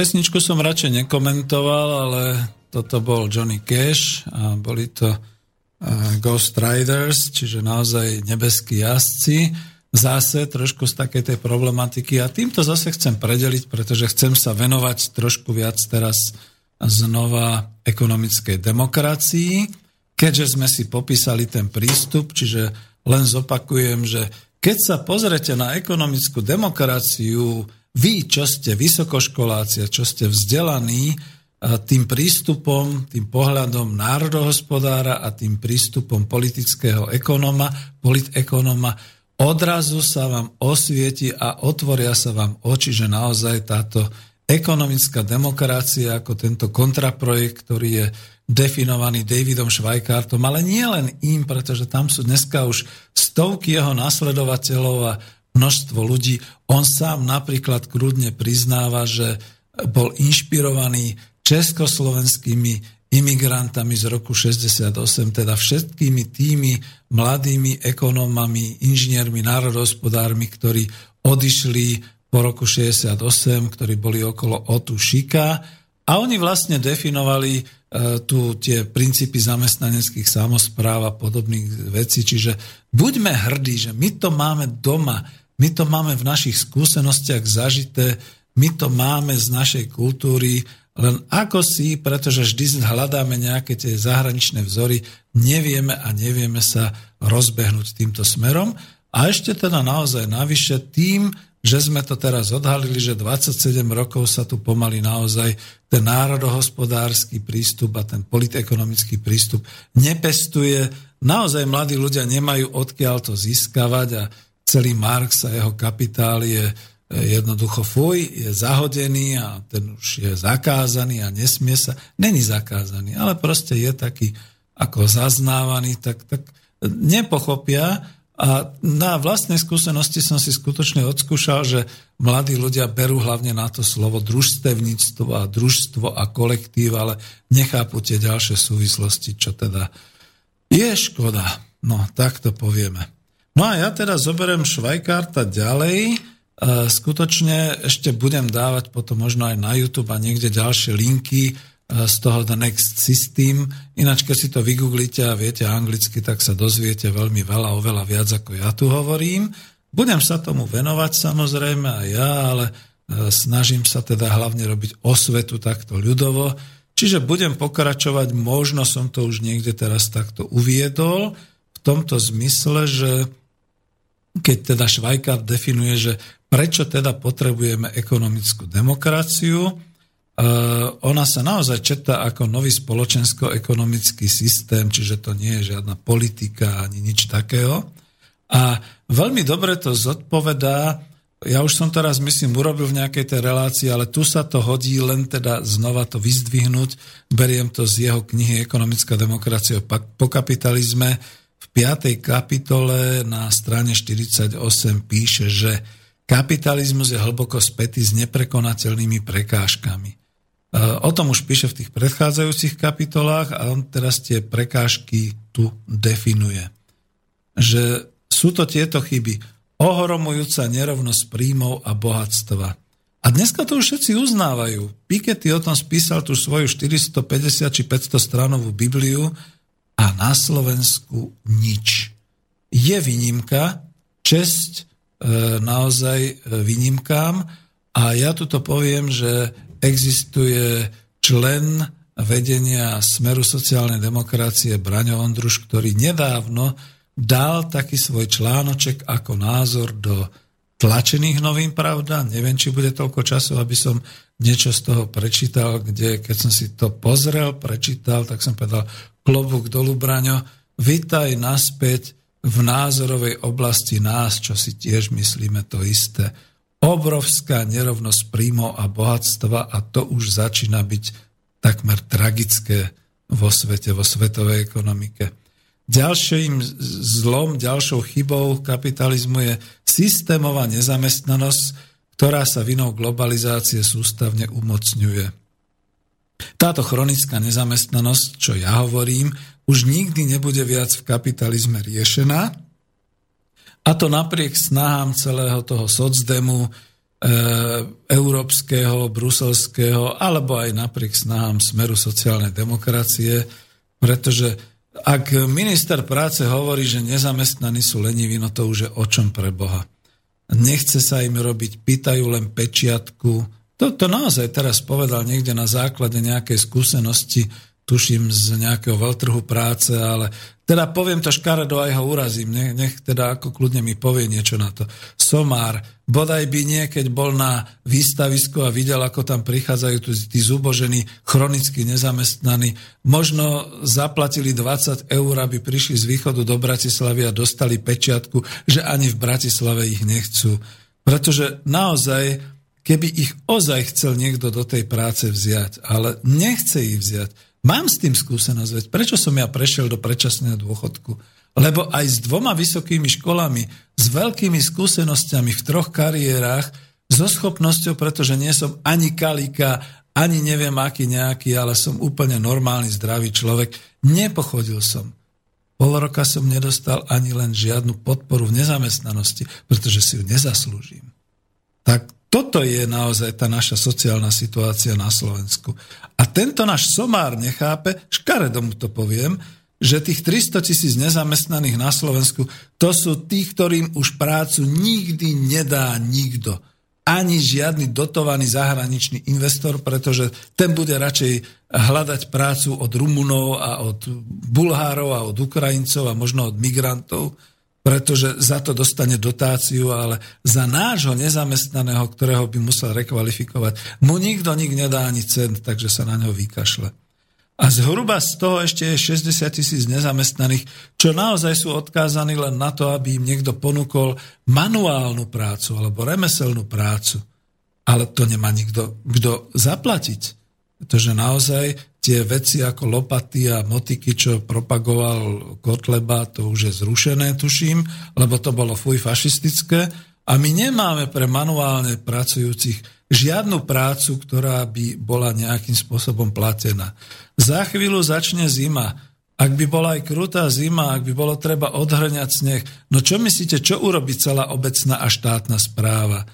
Pesničku som radšej nekomentoval, ale toto bol Johnny Cash a boli to Ghost Riders, čiže naozaj nebeskí jazdci. Zase trošku z takej tej problematiky a týmto zase chcem predeliť, pretože chcem sa venovať trošku viac teraz znova ekonomickej demokracii, keďže sme si popísali ten prístup, čiže len zopakujem, že keď sa pozrete na ekonomickú demokraciu vy, čo ste vysokoškoláci a čo ste vzdelaní, tým prístupom, tým pohľadom národohospodára a tým prístupom politického ekonóma, politekonóma, odrazu sa vám osvieti a otvoria sa vám oči, že naozaj táto ekonomická demokracia ako tento kontraprojekt, ktorý je definovaný Davidom Švajkártom, ale nie len im, pretože tam sú dneska už stovky jeho nasledovateľov a množstvo ľudí. On sám napríklad krúdne priznáva, že bol inšpirovaný československými imigrantami z roku 68, teda všetkými tými mladými ekonómami, inžiniermi, národohospodármi, ktorí odišli po roku 68, ktorí boli okolo Otu Šika a oni vlastne definovali e, tu tie princípy zamestnaneckých samozpráv a podobných vecí. Čiže buďme hrdí, že my to máme doma, my to máme v našich skúsenostiach zažité, my to máme z našej kultúry, len ako si, pretože vždy hľadáme nejaké tie zahraničné vzory, nevieme a nevieme sa rozbehnúť týmto smerom. A ešte teda naozaj navyše tým, že sme to teraz odhalili, že 27 rokov sa tu pomaly naozaj ten národohospodársky prístup a ten politekonomický prístup nepestuje. Naozaj mladí ľudia nemajú odkiaľ to získavať a celý Marx a jeho kapitál je jednoducho fuj, je zahodený a ten už je zakázaný a nesmie sa. Není zakázaný, ale proste je taký ako zaznávaný, tak, tak nepochopia a na vlastnej skúsenosti som si skutočne odskúšal, že mladí ľudia berú hlavne na to slovo družstevníctvo a družstvo a kolektív, ale nechápu tie ďalšie súvislosti, čo teda je škoda. No, tak to povieme. No a ja teda zoberiem Švajkárta ďalej, Skutočne ešte budem dávať potom možno aj na YouTube a niekde ďalšie linky e, z toho The Next System. Ináč, keď si to vygooglite a viete anglicky, tak sa dozviete veľmi veľa, oveľa viac, ako ja tu hovorím. Budem sa tomu venovať samozrejme aj ja, ale e, snažím sa teda hlavne robiť osvetu takto ľudovo. Čiže budem pokračovať, možno som to už niekde teraz takto uviedol, v tomto zmysle, že keď teda Švajkár definuje, že prečo teda potrebujeme ekonomickú demokraciu. E, ona sa naozaj četá ako nový spoločensko-ekonomický systém, čiže to nie je žiadna politika ani nič takého. A veľmi dobre to zodpovedá, ja už som teraz, myslím, urobil v nejakej tej relácii, ale tu sa to hodí len teda znova to vyzdvihnúť. Beriem to z jeho knihy Ekonomická demokracia po kapitalizme. V 5. kapitole na strane 48 píše, že Kapitalizmus je hlboko spätý s neprekonateľnými prekážkami. E, o tom už píše v tých predchádzajúcich kapitolách a on teraz tie prekážky tu definuje. Že sú to tieto chyby. Ohromujúca nerovnosť príjmov a bohatstva. A dneska to už všetci uznávajú. Piketty o tom spísal tú svoju 450 či 500 stranovú Bibliu a na Slovensku nič. Je výnimka, česť E, naozaj e, výnimkám. A ja tuto poviem, že existuje člen vedenia Smeru sociálnej demokracie Braňo Ondruš, ktorý nedávno dal taký svoj článoček ako názor do tlačených novín, pravda. Neviem, či bude toľko času, aby som niečo z toho prečítal, kde keď som si to pozrel, prečítal, tak som povedal, klobúk dolu, Braňo, vitaj naspäť v názorovej oblasti nás, čo si tiež myslíme to isté. Obrovská nerovnosť príjmov a bohatstva a to už začína byť takmer tragické vo svete, vo svetovej ekonomike. Ďalším zlom, ďalšou chybou kapitalizmu je systémová nezamestnanosť, ktorá sa vinou globalizácie sústavne umocňuje. Táto chronická nezamestnanosť, čo ja hovorím, už nikdy nebude viac v kapitalizme riešená. A to napriek snahám celého toho socdemu, e, európskeho, bruselského, alebo aj napriek snahám smeru sociálnej demokracie, pretože ak minister práce hovorí, že nezamestnaní sú leniví, no to už je o čom pre Boha. Nechce sa im robiť, pýtajú len pečiatku. To, to naozaj teraz povedal niekde na základe nejakej skúsenosti tuším z nejakého veľtrhu práce, ale teda poviem to škaredo aj ho urazím, nech, nech teda ako kľudne mi povie niečo na to. Somár, bodaj by nie, keď bol na výstavisku a videl, ako tam prichádzajú tí, tí zubožení, chronicky nezamestnaní, možno zaplatili 20 eur, aby prišli z východu do Bratislavy a dostali pečiatku, že ani v Bratislave ich nechcú. Pretože naozaj, keby ich ozaj chcel niekto do tej práce vziať, ale nechce ich vziať, Mám s tým skúsenosť, veď prečo som ja prešiel do predčasného dôchodku? Lebo aj s dvoma vysokými školami, s veľkými skúsenosťami v troch kariérach, so schopnosťou, pretože nie som ani kalika, ani neviem aký nejaký, ale som úplne normálny, zdravý človek, nepochodil som. Pol roka som nedostal ani len žiadnu podporu v nezamestnanosti, pretože si ju nezaslúžim. Tak toto je naozaj tá naša sociálna situácia na Slovensku. A tento náš somár nechápe, škaredo mu to poviem, že tých 300 tisíc nezamestnaných na Slovensku, to sú tí, ktorým už prácu nikdy nedá nikto. Ani žiadny dotovaný zahraničný investor, pretože ten bude radšej hľadať prácu od Rumunov a od Bulhárov a od Ukrajincov a možno od migrantov, pretože za to dostane dotáciu, ale za nášho nezamestnaného, ktorého by musel rekvalifikovať, mu nikto nik nedá ani cent, takže sa na ňo vykašle. A zhruba z toho ešte je 60 tisíc nezamestnaných, čo naozaj sú odkázaní len na to, aby im niekto ponúkol manuálnu prácu alebo remeselnú prácu. Ale to nemá nikto, kto zaplatiť. Pretože naozaj tie veci ako lopaty a motiky, čo propagoval Kotleba, to už je zrušené, tuším, lebo to bolo fuj fašistické. A my nemáme pre manuálne pracujúcich žiadnu prácu, ktorá by bola nejakým spôsobom platená. Za chvíľu začne zima. Ak by bola aj krutá zima, ak by bolo treba odhrňať sneh, no čo myslíte, čo urobí celá obecná a štátna správa?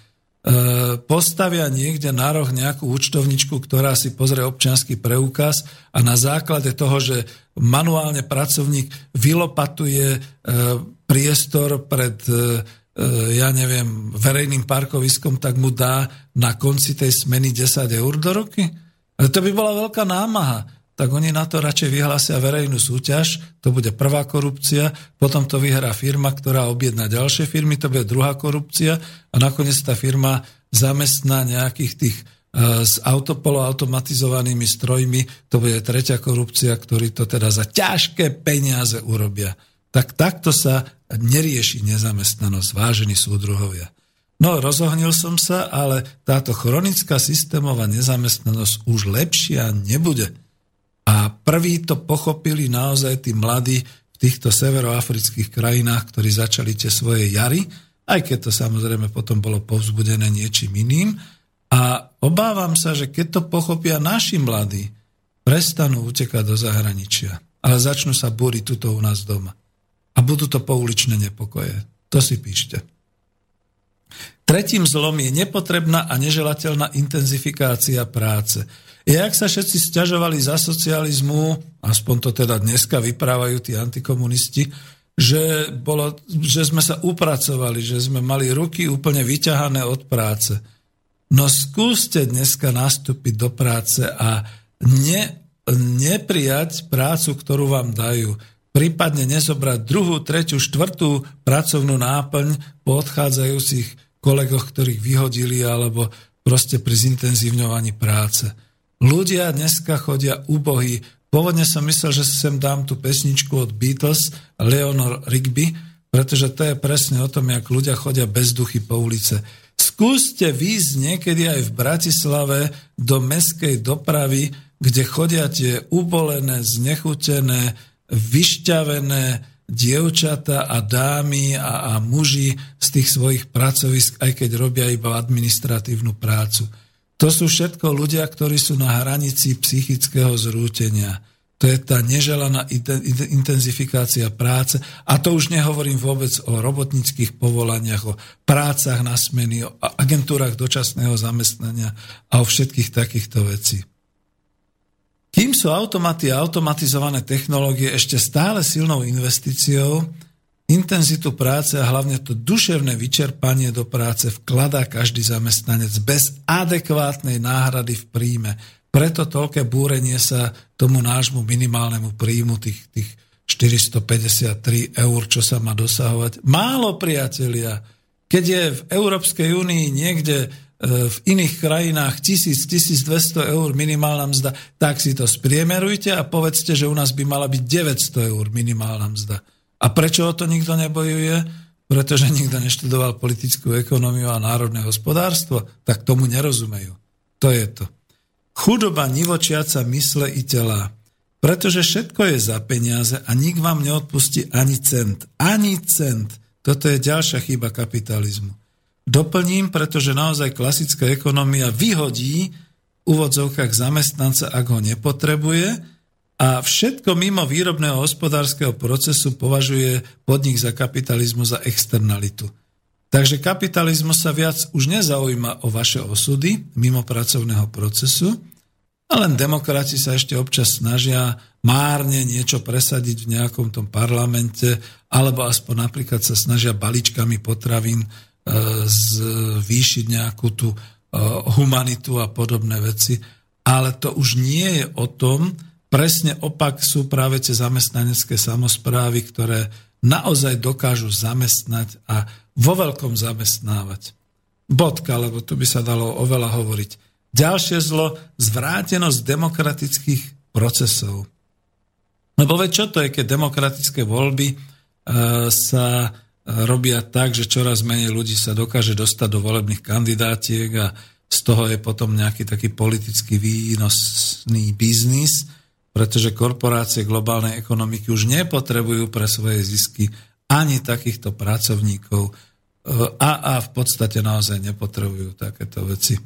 E, postavia niekde na roh nejakú účtovničku, ktorá si pozrie občianský preukaz a na základe toho, že manuálne pracovník vylopatuje e, priestor pred, e, ja neviem, verejným parkoviskom, tak mu dá na konci tej smeny 10 eur do roky? To by bola veľká námaha tak oni na to radšej vyhlásia verejnú súťaž, to bude prvá korupcia, potom to vyhrá firma, ktorá objedná ďalšie firmy, to bude druhá korupcia a nakoniec tá firma zamestná nejakých tých uh, s autopoloautomatizovanými strojmi, to bude tretia korupcia, ktorí to teda za ťažké peniaze urobia. Tak takto sa nerieši nezamestnanosť, vážení súdruhovia. No, rozohnil som sa, ale táto chronická systémová nezamestnanosť už lepšia nebude. A prví to pochopili naozaj tí mladí v týchto severoafrických krajinách, ktorí začali tie svoje jary, aj keď to samozrejme potom bolo povzbudené niečím iným. A obávam sa, že keď to pochopia naši mladí, prestanú utekať do zahraničia, ale začnú sa búriť tuto u nás doma. A budú to pouličné nepokoje. To si píšte. Tretím zlom je nepotrebná a neželateľná intenzifikácia práce. Jak sa všetci stiažovali za socializmu, aspoň to teda dneska vyprávajú tí antikomunisti, že, bolo, že sme sa upracovali, že sme mali ruky úplne vyťahané od práce. No skúste dneska nastúpiť do práce a ne, neprijať prácu, ktorú vám dajú. Prípadne nezobrať druhú, tretiu, štvrtú pracovnú náplň po odchádzajúcich kolegoch, ktorých vyhodili, alebo proste pri zintenzívňovaní práce. Ľudia dneska chodia ubohí. Pôvodne som myslel, že sem dám tú pesničku od Beatles, Leonor Rigby, pretože to je presne o tom, jak ľudia chodia bez duchy po ulice. Skúste výjsť niekedy aj v Bratislave do meskej dopravy, kde chodia tie ubolené, znechutené, vyšťavené dievčata a dámy a, a muži z tých svojich pracovisk, aj keď robia iba administratívnu prácu. To sú všetko ľudia, ktorí sú na hranici psychického zrútenia. To je tá neželaná intenzifikácia práce. A to už nehovorím vôbec o robotníckých povolaniach, o prácach na smeny, o agentúrach dočasného zamestnania a o všetkých takýchto vecí. Kým sú automaty a automatizované technológie ešte stále silnou investíciou, Intenzitu práce a hlavne to duševné vyčerpanie do práce vkladá každý zamestnanec bez adekvátnej náhrady v príjme. Preto toľké búrenie sa tomu nášmu minimálnemu príjmu tých, tých 453 eur, čo sa má dosahovať. Málo, priatelia. Keď je v Európskej únii niekde e, v iných krajinách 1000-1200 eur minimálna mzda, tak si to spriemerujte a povedzte, že u nás by mala byť 900 eur minimálna mzda. A prečo o to nikto nebojuje? Pretože nikto neštudoval politickú ekonómiu a národné hospodárstvo, tak tomu nerozumejú. To je to. Chudoba nivočiaca mysle i tela. Pretože všetko je za peniaze a nik vám neodpustí ani cent. Ani cent. Toto je ďalšia chyba kapitalizmu. Doplním, pretože naozaj klasická ekonomia vyhodí v úvodzovkách zamestnanca, ak ho nepotrebuje a všetko mimo výrobného hospodárskeho procesu považuje podnik za kapitalizmu za externalitu. Takže kapitalizmus sa viac už nezaujíma o vaše osudy mimo pracovného procesu, a len demokrati sa ešte občas snažia márne niečo presadiť v nejakom tom parlamente, alebo aspoň napríklad sa snažia balíčkami potravín e, zvýšiť nejakú tú e, humanitu a podobné veci. Ale to už nie je o tom, presne opak sú práve tie zamestnanecké samozprávy, ktoré naozaj dokážu zamestnať a vo veľkom zamestnávať. Bodka, lebo tu by sa dalo oveľa hovoriť. Ďalšie zlo, zvrátenosť demokratických procesov. Lebo veď čo to je, keď demokratické voľby e, sa robia tak, že čoraz menej ľudí sa dokáže dostať do volebných kandidátiek a z toho je potom nejaký taký politicky výnosný biznis, pretože korporácie globálnej ekonomiky už nepotrebujú pre svoje zisky ani takýchto pracovníkov e, a, a v podstate naozaj nepotrebujú takéto veci.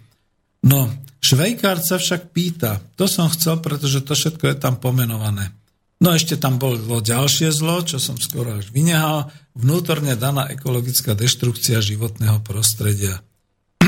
No, Švejkár sa však pýta, to som chcel, pretože to všetko je tam pomenované. No ešte tam bolo ďalšie zlo, čo som skoro až vynehal, vnútorne daná ekologická deštrukcia životného prostredia.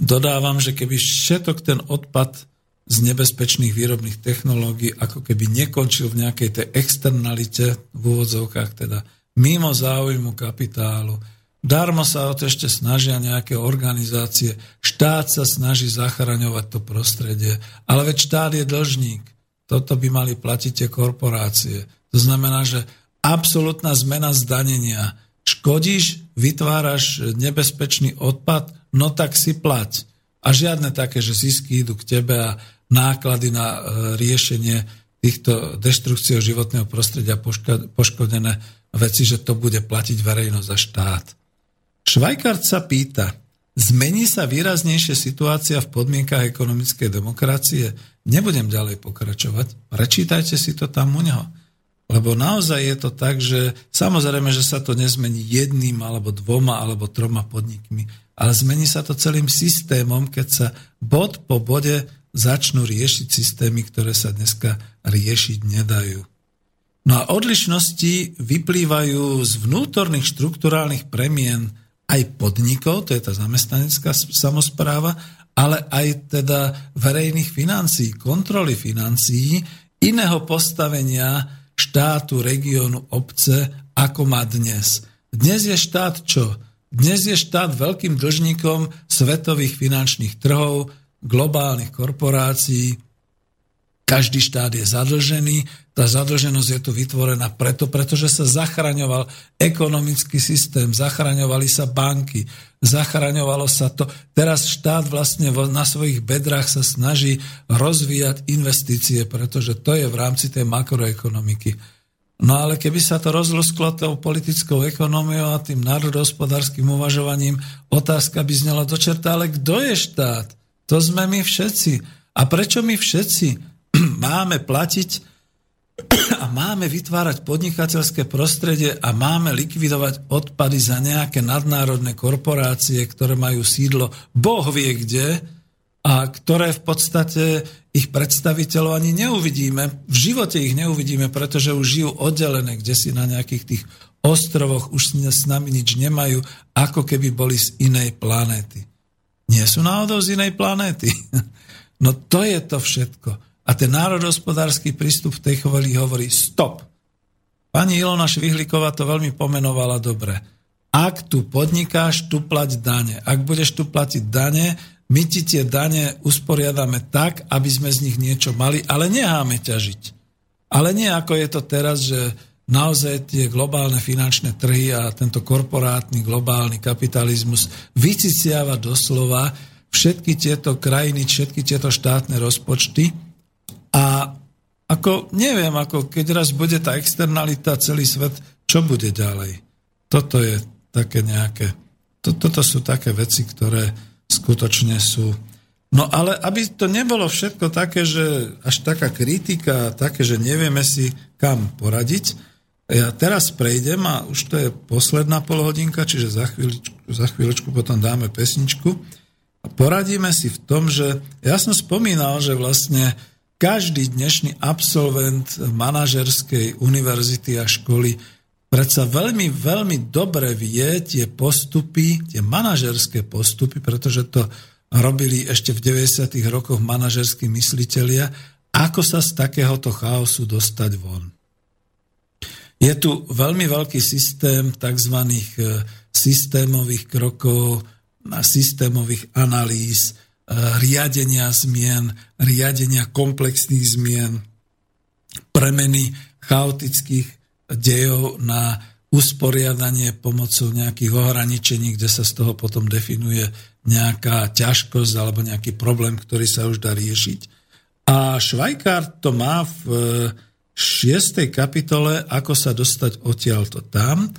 Dodávam, že keby všetok ten odpad z nebezpečných výrobných technológií ako keby nekončil v nejakej tej externalite, v úvodzovkách teda mimo záujmu kapitálu, Darmo sa o to ešte snažia nejaké organizácie. Štát sa snaží zachraňovať to prostredie. Ale veď štát je dlžník. Toto by mali platiť tie korporácie. To znamená, že absolútna zmena zdanenia. Škodíš, vytváraš nebezpečný odpad, no tak si plať. A žiadne také, že zisky idú k tebe a náklady na e, riešenie týchto deštrukcií životného prostredia poškodené veci, že to bude platiť verejnosť a štát. Švajkart sa pýta, zmení sa výraznejšie situácia v podmienkach ekonomickej demokracie? Nebudem ďalej pokračovať. Prečítajte si to tam u neho. Lebo naozaj je to tak, že samozrejme, že sa to nezmení jedným alebo dvoma alebo troma podnikmi, ale zmení sa to celým systémom, keď sa bod po bode začnú riešiť systémy, ktoré sa dneska riešiť nedajú. No a odlišnosti vyplývajú z vnútorných štruktúrálnych premien aj podnikov, to je tá zamestnanecká samozpráva, ale aj teda verejných financií, kontroly financií, iného postavenia štátu, regiónu, obce, ako má dnes. Dnes je štát čo? Dnes je štát veľkým dlžníkom svetových finančných trhov, globálnych korporácií, každý štát je zadlžený, tá zadlženosť je tu vytvorená preto, pretože sa zachraňoval ekonomický systém, zachraňovali sa banky, zachraňovalo sa to. Teraz štát vlastne na svojich bedrách sa snaží rozvíjať investície, pretože to je v rámci tej makroekonomiky. No ale keby sa to rozlusklo tou politickou ekonómiou a tým národohospodárským uvažovaním, otázka by znela do čerta, ale kto je štát? To sme my všetci. A prečo my všetci? máme platiť a máme vytvárať podnikateľské prostredie a máme likvidovať odpady za nejaké nadnárodné korporácie, ktoré majú sídlo Boh vie kde a ktoré v podstate ich predstaviteľov ani neuvidíme. V živote ich neuvidíme, pretože už žijú oddelené, kde si na nejakých tých ostrovoch už s nami nič nemajú, ako keby boli z inej planéty. Nie sú náhodou z inej planéty. No to je to všetko. A ten národospodársky prístup v tej chvíli hovorí stop. Pani Ilona Švihliková to veľmi pomenovala dobre. Ak tu podnikáš, tu plať dane. Ak budeš tu platiť dane, my ti tie dane usporiadame tak, aby sme z nich niečo mali, ale necháme ťažiť. Ale nie ako je to teraz, že naozaj tie globálne finančné trhy a tento korporátny globálny kapitalizmus vyciciava doslova všetky tieto krajiny, všetky tieto štátne rozpočty a ako neviem, ako keď raz bude tá externalita, celý svet, čo bude ďalej? Toto je také nejaké, to, toto sú také veci, ktoré skutočne sú. No ale aby to nebolo všetko také, že až taká kritika, také, že nevieme si kam poradiť, ja teraz prejdem a už to je posledná polhodinka, čiže za chvíľočku, za chvíľočku potom dáme pesničku. A poradíme si v tom, že ja som spomínal, že vlastne každý dnešný absolvent manažerskej univerzity a školy predsa veľmi, veľmi dobre vie tie postupy, tie manažerské postupy, pretože to robili ešte v 90. rokoch manažerskí myslitelia, ako sa z takéhoto chaosu dostať von. Je tu veľmi veľký systém tzv. E, systémových krokov, systémových analýz, e, riadenia zmien, riadenia komplexných zmien, premeny chaotických dejov na usporiadanie pomocou nejakých ohraničení, kde sa z toho potom definuje nejaká ťažkosť alebo nejaký problém, ktorý sa už dá riešiť. A Švajkár to má v šiestej kapitole, ako sa dostať odtiaľto tam.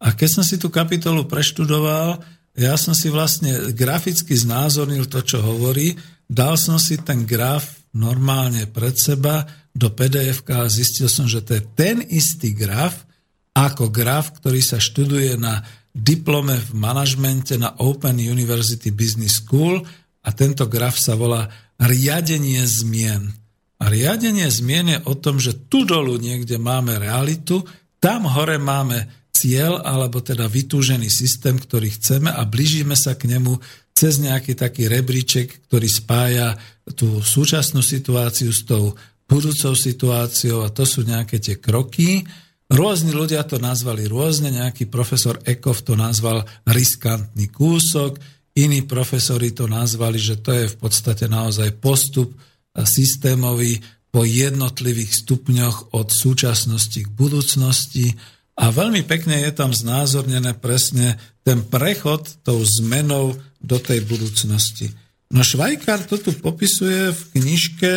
A keď som si tú kapitolu preštudoval, ja som si vlastne graficky znázornil to, čo hovorí, dal som si ten graf normálne pred seba do pdf a zistil som, že to je ten istý graf, ako graf, ktorý sa študuje na diplome v manažmente na Open University Business School a tento graf sa volá riadenie zmien. A riadenie zmien je o tom, že tu dolu niekde máme realitu, tam hore máme cieľ, alebo teda vytúžený systém, ktorý chceme a blížime sa k nemu cez nejaký taký rebríček, ktorý spája tú súčasnú situáciu s tou budúcou situáciou a to sú nejaké tie kroky. Rôzni ľudia to nazvali rôzne, nejaký profesor Ekov to nazval riskantný kúsok, iní profesori to nazvali, že to je v podstate naozaj postup systémový po jednotlivých stupňoch od súčasnosti k budúcnosti a veľmi pekne je tam znázornené presne ten prechod tou zmenou do tej budúcnosti. No Švajkár to tu popisuje v knižke,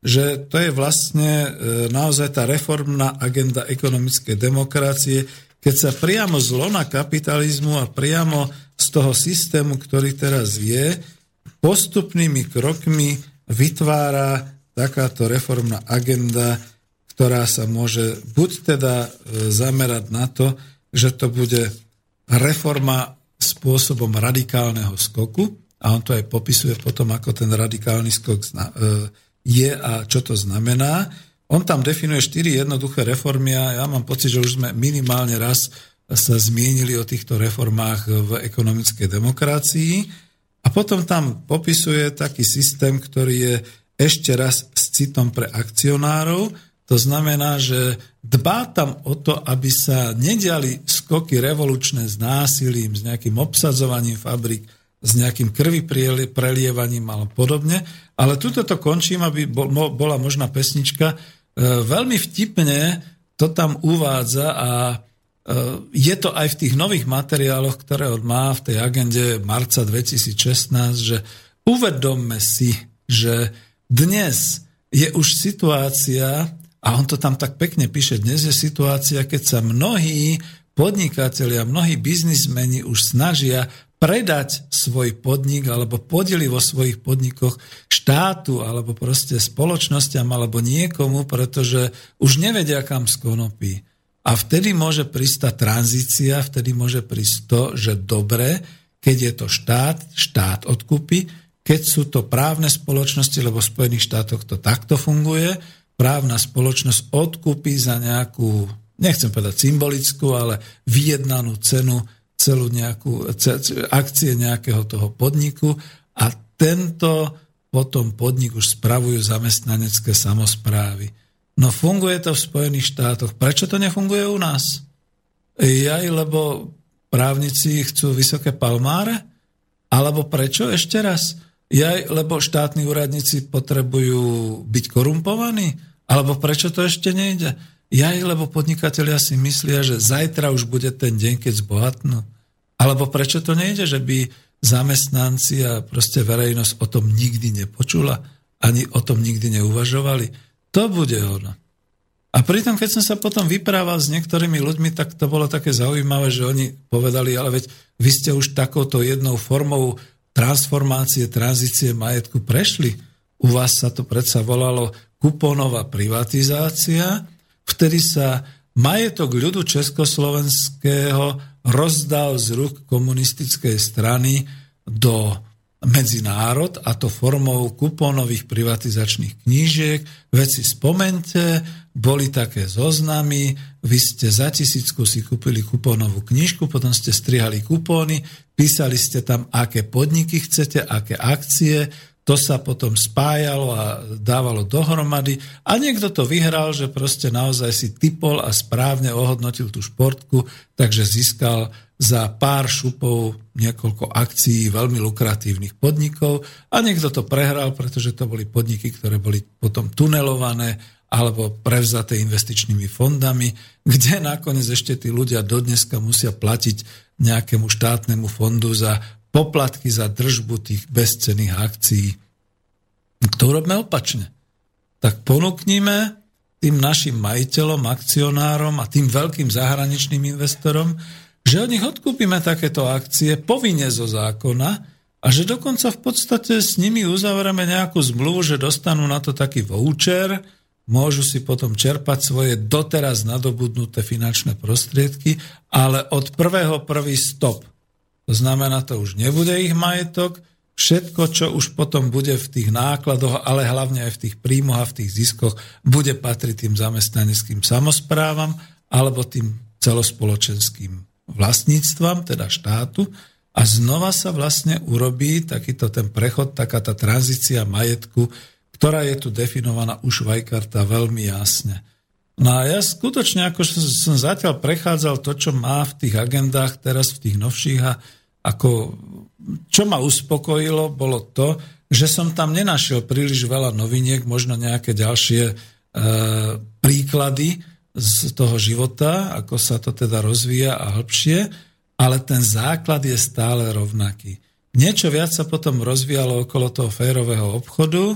že to je vlastne e, naozaj tá reformná agenda ekonomickej demokracie, keď sa priamo z lona kapitalizmu a priamo z toho systému, ktorý teraz je, postupnými krokmi vytvára takáto reformná agenda, ktorá sa môže buď teda e, zamerať na to, že to bude reforma spôsobom radikálneho skoku, a on to aj popisuje potom, ako ten radikálny skok e, je a čo to znamená. On tam definuje štyri jednoduché reformy a ja mám pocit, že už sme minimálne raz sa zmienili o týchto reformách v ekonomickej demokracii. A potom tam popisuje taký systém, ktorý je ešte raz s citom pre akcionárov. To znamená, že dbá tam o to, aby sa nediali skoky revolučné s násilím, s nejakým obsadzovaním fabrik, s nejakým krvi prelievaním alebo podobne. Ale tuto to končím, aby bola možná pesnička. E, veľmi vtipne to tam uvádza a je to aj v tých nových materiáloch, ktoré on má v tej agende marca 2016, že uvedomme si, že dnes je už situácia, a on to tam tak pekne píše, dnes je situácia, keď sa mnohí podnikatelia, mnohí biznismeni už snažia predať svoj podnik alebo podeli vo svojich podnikoch štátu alebo proste spoločnosťam alebo niekomu, pretože už nevedia kam skonopí. A vtedy môže prísť tá tranzícia, vtedy môže prísť to, že dobre, keď je to štát, štát odkúpi, keď sú to právne spoločnosti, lebo v Spojených štátoch to takto funguje, právna spoločnosť odkúpi za nejakú, nechcem povedať symbolickú, ale vyjednanú cenu celú nejakú, akcie nejakého toho podniku a tento potom podnik už spravujú zamestnanecké samozprávy. No funguje to v Spojených štátoch. Prečo to nefunguje u nás? Jaj, lebo právnici chcú vysoké palmáre? Alebo prečo ešte raz? Jaj, lebo štátni úradníci potrebujú byť korumpovaní? Alebo prečo to ešte nejde? Jaj, lebo podnikatelia si myslia, že zajtra už bude ten deň, keď zbohatnú. Alebo prečo to nejde, že by zamestnanci a proste verejnosť o tom nikdy nepočula, ani o tom nikdy neuvažovali. To bude ono. A pritom, keď som sa potom vyprával s niektorými ľuďmi, tak to bolo také zaujímavé, že oni povedali, ale veď vy ste už takouto jednou formou transformácie, tranzície majetku prešli. U vás sa to predsa volalo kupónová privatizácia, vtedy sa majetok ľudu československého rozdal z rúk komunistickej strany do medzinárod a to formou kupónových privatizačných knížiek. Veci spomente, boli také zoznamy, vy ste za tisícku si kúpili kupónovú knižku, potom ste strihali kupóny, písali ste tam, aké podniky chcete, aké akcie, to sa potom spájalo a dávalo dohromady. A niekto to vyhral, že proste naozaj si typol a správne ohodnotil tú športku, takže získal za pár šupov niekoľko akcií veľmi lukratívnych podnikov a niekto to prehral, pretože to boli podniky, ktoré boli potom tunelované alebo prevzaté investičnými fondami, kde nakoniec ešte tí ľudia dodneska musia platiť nejakému štátnemu fondu za poplatky za držbu tých bezcených akcií. To urobme opačne. Tak ponúknime tým našim majiteľom, akcionárom a tým veľkým zahraničným investorom, že od nich odkúpime takéto akcie povinne zo zákona a že dokonca v podstate s nimi uzavrieme nejakú zmluvu, že dostanú na to taký voucher, môžu si potom čerpať svoje doteraz nadobudnuté finančné prostriedky, ale od prvého prvý stop – to znamená, to už nebude ich majetok, všetko, čo už potom bude v tých nákladoch, ale hlavne aj v tých príjmoch a v tých ziskoch, bude patriť tým zamestnaneckým samozprávam alebo tým celospoločenským vlastníctvam, teda štátu. A znova sa vlastne urobí takýto ten prechod, taká tá tranzícia majetku, ktorá je tu definovaná už Vajkarta veľmi jasne. No a ja skutočne, ako som zatiaľ prechádzal to, čo má v tých agendách teraz v tých novších a ako, čo ma uspokojilo, bolo to, že som tam nenašiel príliš veľa noviniek, možno nejaké ďalšie e, príklady z toho života, ako sa to teda rozvíja a hĺbšie, ale ten základ je stále rovnaký. Niečo viac sa potom rozvíjalo okolo toho férového obchodu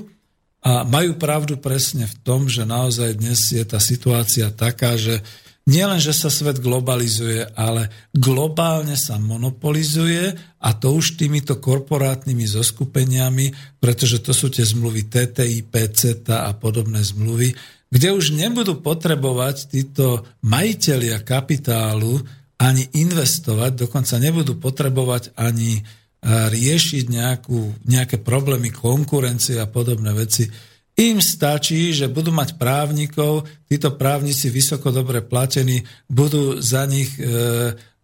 a majú pravdu presne v tom, že naozaj dnes je tá situácia taká, že nielen, že sa svet globalizuje, ale globálne sa monopolizuje a to už týmito korporátnymi zoskupeniami, pretože to sú tie zmluvy TTIP, CETA a podobné zmluvy, kde už nebudú potrebovať títo majiteľia kapitálu ani investovať, dokonca nebudú potrebovať ani riešiť nejakú, nejaké problémy konkurencie a podobné veci im stačí, že budú mať právnikov, títo právnici vysoko dobre platení, budú za nich e,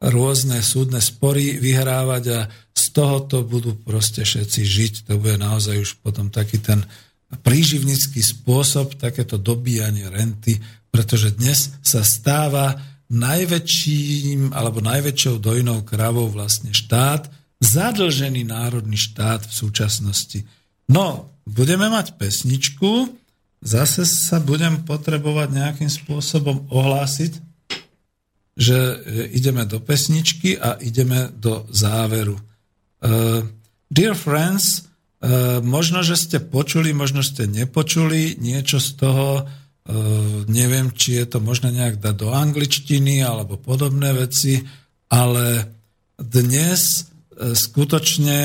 rôzne súdne spory vyhrávať a z tohoto budú proste všetci žiť. To bude naozaj už potom taký ten príživnický spôsob, takéto dobíjanie renty, pretože dnes sa stáva najväčším alebo najväčšou dojnou kravou vlastne štát, zadlžený národný štát v súčasnosti. No, budeme mať pesničku, zase sa budem potrebovať nejakým spôsobom ohlásiť, že ideme do pesničky a ideme do záveru. Uh, dear friends, uh, možno, že ste počuli, možno ste nepočuli niečo z toho, uh, neviem, či je to možno nejak dať do angličtiny alebo podobné veci, ale dnes skutočne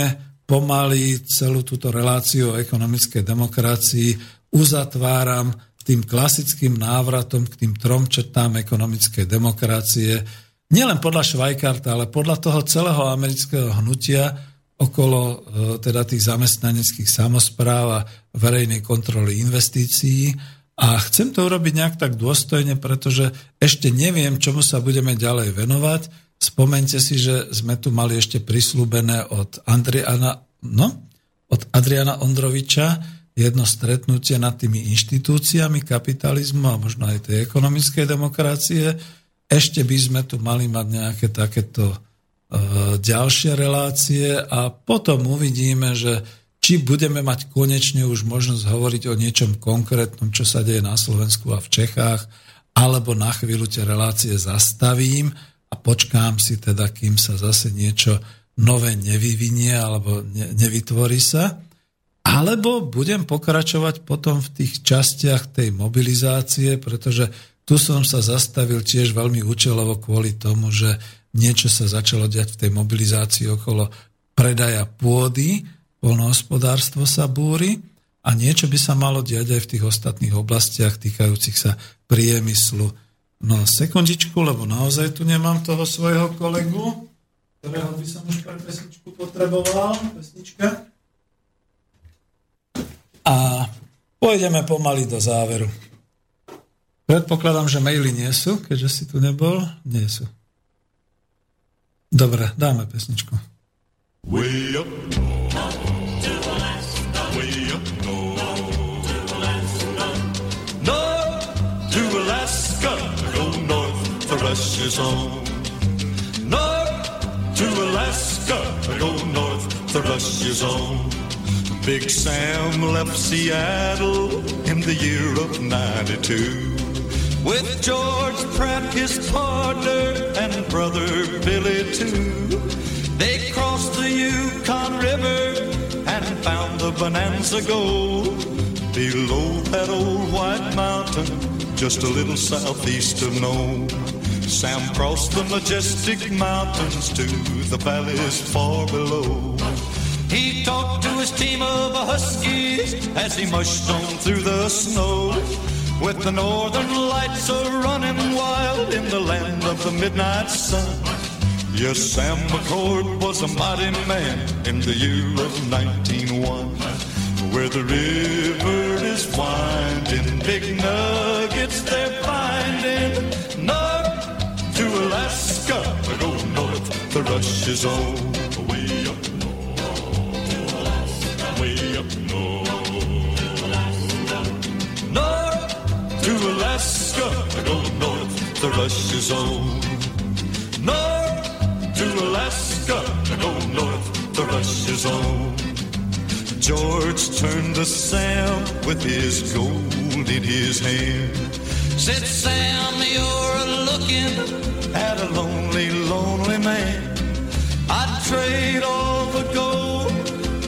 pomaly celú túto reláciu o ekonomickej demokracii uzatváram tým klasickým návratom k tým trom četám ekonomickej demokracie, nielen podľa Švajkarta, ale podľa toho celého amerického hnutia okolo e, teda tých zamestnaneckých samozpráv a verejnej kontroly investícií. A chcem to urobiť nejak tak dôstojne, pretože ešte neviem, čomu sa budeme ďalej venovať. Spomente si, že sme tu mali ešte prislúbené od Andriana, no, od Adriana Ondroviča jedno stretnutie nad tými inštitúciami kapitalizmu a možno aj tej ekonomickej demokracie. Ešte by sme tu mali mať nejaké takéto ďalšie relácie a potom uvidíme, že či budeme mať konečne už možnosť hovoriť o niečom konkrétnom, čo sa deje na Slovensku a v Čechách, alebo na chvíľu tie relácie zastavím a počkám si teda, kým sa zase niečo nové nevyvinie alebo ne, nevytvorí sa. Alebo budem pokračovať potom v tých častiach tej mobilizácie, pretože tu som sa zastavil tiež veľmi účelovo kvôli tomu, že niečo sa začalo diať v tej mobilizácii okolo predaja pôdy, polnohospodárstvo sa búri a niečo by sa malo diať aj v tých ostatných oblastiach týkajúcich sa priemyslu. No sekundičku, lebo naozaj tu nemám toho svojho kolegu, ktorého by som už pre pesničku potreboval. Pesnička. A pôjdeme pomaly do záveru. Predpokladám, že maily nie sú, keďže si tu nebol. Nie sú. Dobre, dáme pesničku. Way up way up north. To Alaska. North to Alaska. Go north, the rush is on. North to Alaska. Go north, the rush is on. Big Sam left Seattle in the year of 92 with George Pratt, his partner, and brother Billy, too. They crossed the Yukon River and found the Bonanza Gold below that old white mountain, just a little southeast of Nome. Sam crossed the majestic mountains to the valleys far below. He talked to his team of huskies as he mushed on through the snow. With the northern lights a running wild in the land of the midnight sun. Yes, Sam McCord was a mighty man in the year of 1901. Where the river is winding, big nuggets they're finding. North to Alaska, go north, the rush is on. To Alaska, I go north, the rush is on. North to Alaska, I go north, the rush is on. George turned to Sam with his gold in his hand. Said, Sam, you're looking at a lonely, lonely man. I'd trade all the gold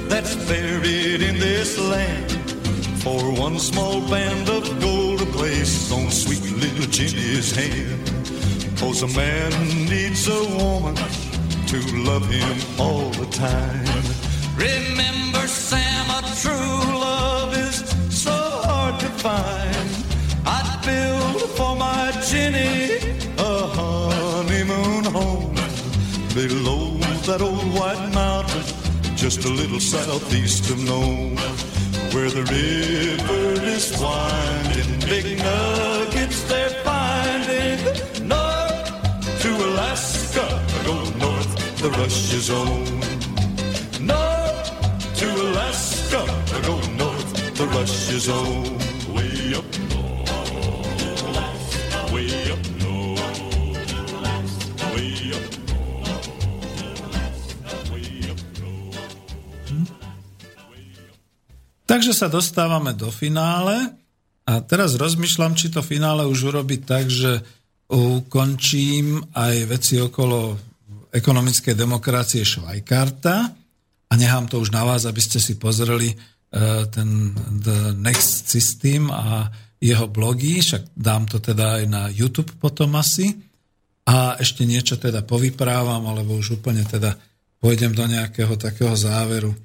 that's buried in this land for one small band of gold place on sweet little Jenny's hand. Cause a man needs a woman to love him all the time. Remember, Sam, a true love is so hard to find. I'd build for my Jenny a honeymoon home below that old white mountain, just a little southeast of Nome, where the river is winding, big nuggets they're finding. North to Alaska, go north the rush is on. North to Alaska, go north, the rush is on. Way up Takže sa dostávame do finále. A teraz rozmýšľam, či to finále už urobiť tak, že ukončím aj veci okolo ekonomickej demokracie Švajkarta. A nechám to už na vás, aby ste si pozreli e, ten The Next System a jeho blogy, však dám to teda aj na YouTube potom asi. A ešte niečo teda povyprávam, alebo už úplne teda pôjdem do nejakého takého záveru.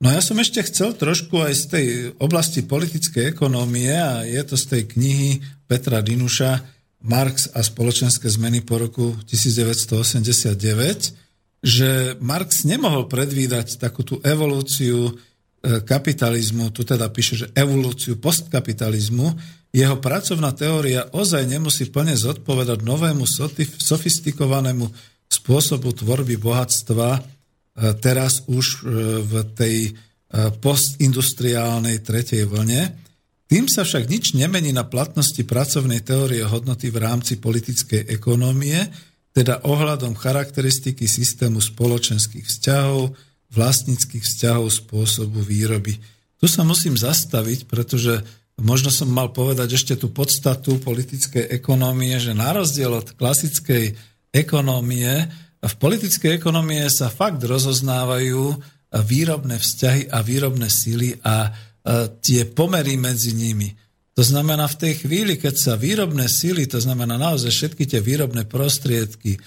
No ja som ešte chcel trošku aj z tej oblasti politickej ekonómie a je to z tej knihy Petra Dinuša Marx a spoločenské zmeny po roku 1989, že Marx nemohol predvídať takú tú evolúciu e, kapitalizmu, tu teda píše, že evolúciu postkapitalizmu, jeho pracovná teória ozaj nemusí plne zodpovedať novému sofistikovanému spôsobu tvorby bohatstva teraz už e, v tej postindustriálnej tretej vlne, tým sa však nič nemení na platnosti pracovnej teórie hodnoty v rámci politickej ekonómie, teda ohľadom charakteristiky systému spoločenských vzťahov, vlastníckých vzťahov spôsobu výroby. Tu sa musím zastaviť, pretože možno som mal povedať ešte tú podstatu politickej ekonómie, že na rozdiel od klasickej ekonómie, v politickej ekonómie sa fakt rozoznávajú výrobné vzťahy a výrobné síly a tie pomery medzi nimi. To znamená, v tej chvíli, keď sa výrobné síly, to znamená naozaj všetky tie výrobné prostriedky,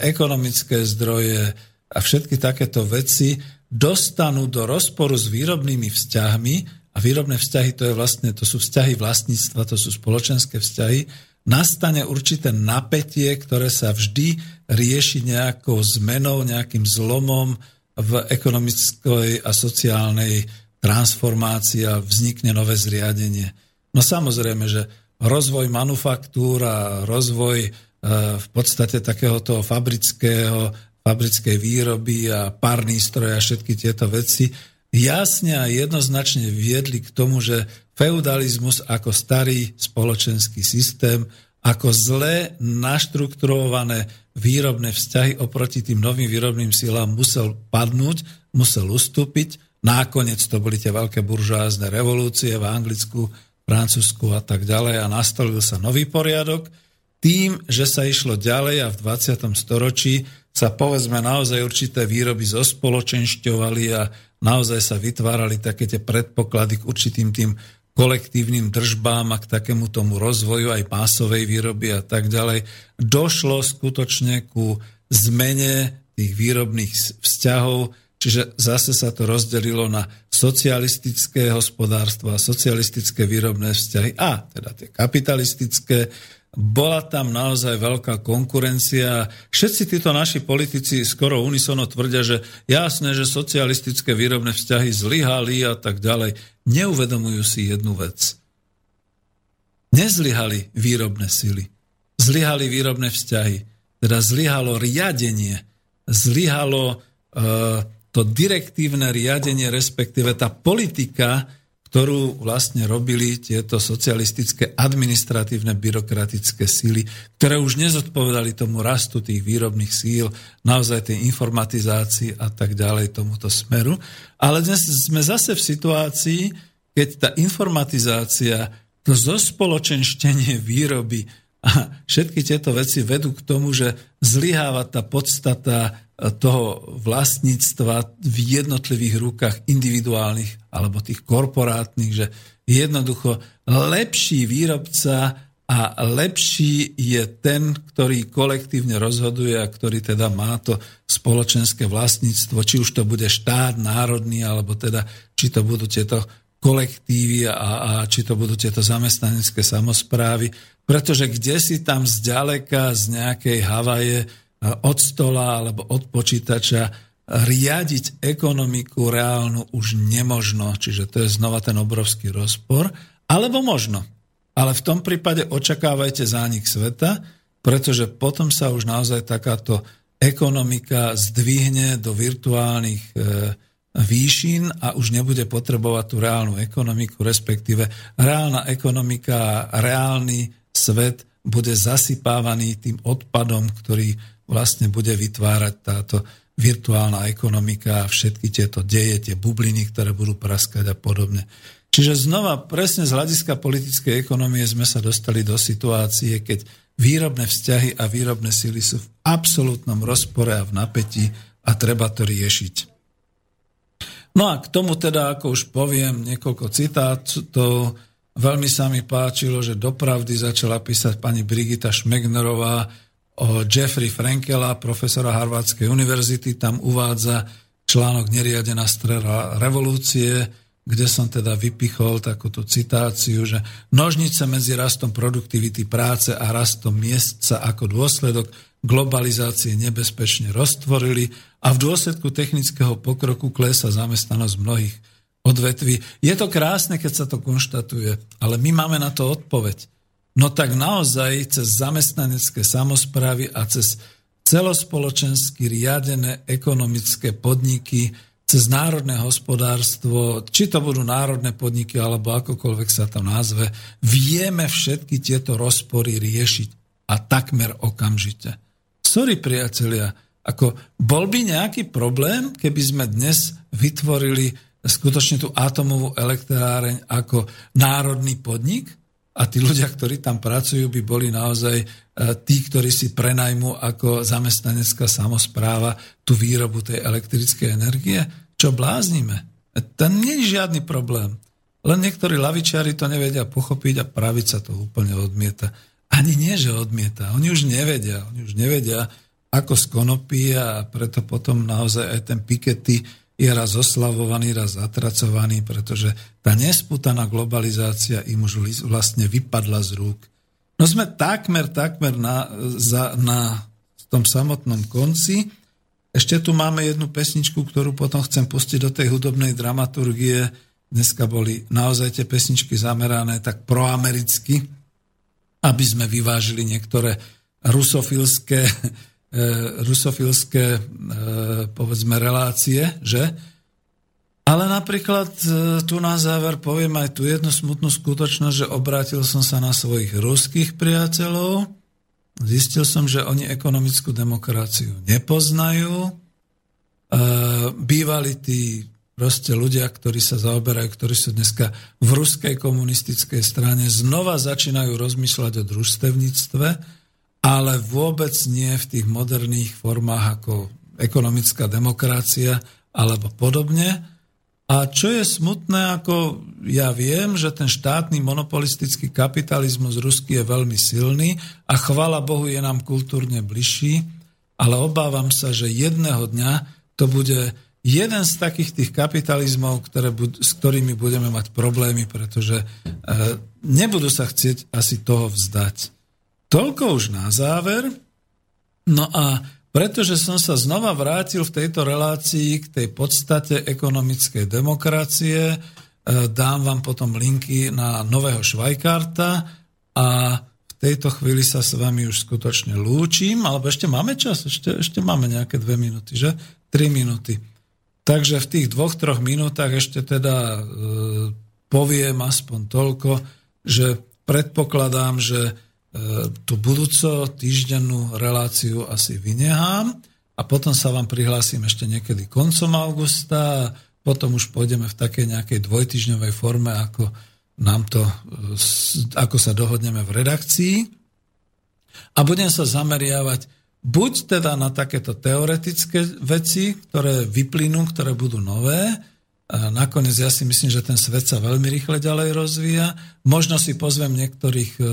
ekonomické zdroje, a všetky takéto veci dostanú do rozporu s výrobnými vzťahmi a výrobné vzťahy to, je vlastne, to sú vzťahy vlastníctva, to sú spoločenské vzťahy, nastane určité napätie, ktoré sa vždy rieši nejakou zmenou, nejakým zlomom v ekonomickej a sociálnej transformácii a vznikne nové zriadenie. No samozrejme, že rozvoj manufaktúr a rozvoj e, v podstate takéhoto fabrického fabrickej výroby a párny stroj a všetky tieto veci jasne a jednoznačne viedli k tomu, že feudalizmus ako starý spoločenský systém, ako zle naštrukturované výrobné vzťahy oproti tým novým výrobným silám musel padnúť, musel ustúpiť. Nakoniec to boli tie veľké buržázne revolúcie v Anglicku, Francúzsku a tak ďalej a nastolil sa nový poriadok tým, že sa išlo ďalej a v 20. storočí sa povedzme naozaj určité výroby zospoločenšťovali a naozaj sa vytvárali také tie predpoklady k určitým tým kolektívnym držbám a k takému tomu rozvoju aj pásovej výroby a tak ďalej. Došlo skutočne ku zmene tých výrobných vzťahov, čiže zase sa to rozdelilo na socialistické hospodárstvo a socialistické výrobné vzťahy a teda tie kapitalistické bola tam naozaj veľká konkurencia. Všetci títo naši politici skoro unisono tvrdia, že jasné, že socialistické výrobné vzťahy zlyhali a tak ďalej. Neuvedomujú si jednu vec. Nezlyhali výrobné sily. Zlyhali výrobné vzťahy. Teda zlyhalo riadenie. Zlyhalo uh, to direktívne riadenie, respektíve tá politika, ktorú vlastne robili tieto socialistické administratívne byrokratické síly, ktoré už nezodpovedali tomu rastu tých výrobných síl, naozaj tej informatizácii a tak ďalej tomuto smeru. Ale dnes sme zase v situácii, keď tá informatizácia, to zospoločenštenie výroby a všetky tieto veci vedú k tomu, že zlyháva tá podstata toho vlastníctva v jednotlivých rukách individuálnych alebo tých korporátnych, že jednoducho lepší výrobca a lepší je ten, ktorý kolektívne rozhoduje a ktorý teda má to spoločenské vlastníctvo, či už to bude štát národný, alebo teda či to budú tieto kolektívy a, a či to budú tieto zamestnanecké samozprávy. Pretože kde si tam zďaleka z nejakej Havaje od stola alebo od počítača riadiť ekonomiku reálnu už nemožno. Čiže to je znova ten obrovský rozpor. Alebo možno. Ale v tom prípade očakávajte zánik sveta, pretože potom sa už naozaj takáto ekonomika zdvihne do virtuálnych e, výšin a už nebude potrebovať tú reálnu ekonomiku, respektíve reálna ekonomika a reálny svet bude zasypávaný tým odpadom, ktorý vlastne bude vytvárať táto virtuálna ekonomika a všetky tieto deje, tie bubliny, ktoré budú praskať a podobne. Čiže znova, presne z hľadiska politickej ekonomie sme sa dostali do situácie, keď výrobné vzťahy a výrobné síly sú v absolútnom rozpore a v napätí a treba to riešiť. No a k tomu teda, ako už poviem, niekoľko citátov. Veľmi sa mi páčilo, že dopravdy začala písať pani Brigita Šmegnerová, o Jeffrey Frankela, profesora Harvardskej univerzity. Tam uvádza článok Neriadená strela revolúcie, kde som teda vypichol takúto citáciu, že nožnice medzi rastom produktivity práce a rastom miest sa ako dôsledok globalizácie nebezpečne roztvorili a v dôsledku technického pokroku klesa zamestnanosť mnohých odvetví. Je to krásne, keď sa to konštatuje, ale my máme na to odpoveď no tak naozaj cez zamestnanecké samozprávy a cez celospoločensky riadené ekonomické podniky, cez národné hospodárstvo, či to budú národné podniky, alebo akokoľvek sa to nazve, vieme všetky tieto rozpory riešiť a takmer okamžite. Sorry, priatelia, Ako bol by nejaký problém, keby sme dnes vytvorili skutočne tú atomovú elektráreň ako národný podnik a tí ľudia, ktorí tam pracujú, by boli naozaj e, tí, ktorí si prenajmú ako zamestnanecká samozpráva tú výrobu tej elektrickej energie. Čo bláznime? To nie je žiadny problém. Len niektorí lavičiari to nevedia pochopiť a pravica to úplne odmieta. Ani nie, že odmieta. Oni už nevedia. Oni už nevedia, ako z konopí a preto potom naozaj aj ten Piketty je raz oslavovaný, raz zatracovaný, pretože tá nesputaná globalizácia im už vlastne vypadla z rúk. No sme takmer, takmer na, za, na tom samotnom konci. Ešte tu máme jednu pesničku, ktorú potom chcem pustiť do tej hudobnej dramaturgie. Dneska boli naozaj tie pesničky zamerané tak proamericky, aby sme vyvážili niektoré rusofilské rusofilské e, povedzme relácie, že? Ale napríklad e, tu na záver poviem aj tu jednu smutnú skutočnosť, že obrátil som sa na svojich ruských priateľov, zistil som, že oni ekonomickú demokraciu nepoznajú, bývali tí proste ľudia, ktorí sa zaoberajú, ktorí sú dneska v ruskej komunistickej strane, znova začínajú rozmýšľať o družstevníctve, ale vôbec nie v tých moderných formách ako ekonomická demokracia alebo podobne. A čo je smutné, ako ja viem, že ten štátny monopolistický kapitalizmus ruský je veľmi silný a chvala Bohu je nám kultúrne bližší, ale obávam sa, že jedného dňa to bude jeden z takých tých kapitalizmov, ktoré, s ktorými budeme mať problémy, pretože e, nebudú sa chcieť asi toho vzdať. Toľko už na záver. No a pretože som sa znova vrátil v tejto relácii k tej podstate ekonomickej demokracie, e, dám vám potom linky na nového Švajkarta a v tejto chvíli sa s vami už skutočne lúčim, alebo ešte máme čas, ešte, ešte máme nejaké dve minúty, že? Tri minúty. Takže v tých dvoch, troch minútach ešte teda e, poviem aspoň toľko, že predpokladám, že tú budúco týždennú reláciu asi vynehám a potom sa vám prihlásim ešte niekedy koncom augusta a potom už pôjdeme v takej nejakej dvojtyžňovej forme, ako nám to, ako sa dohodneme v redakcii. A budem sa zameriavať buď teda na takéto teoretické veci, ktoré vyplynú, ktoré budú nové, a nakoniec ja si myslím, že ten svet sa veľmi rýchle ďalej rozvíja. Možno si pozvem niektorých e,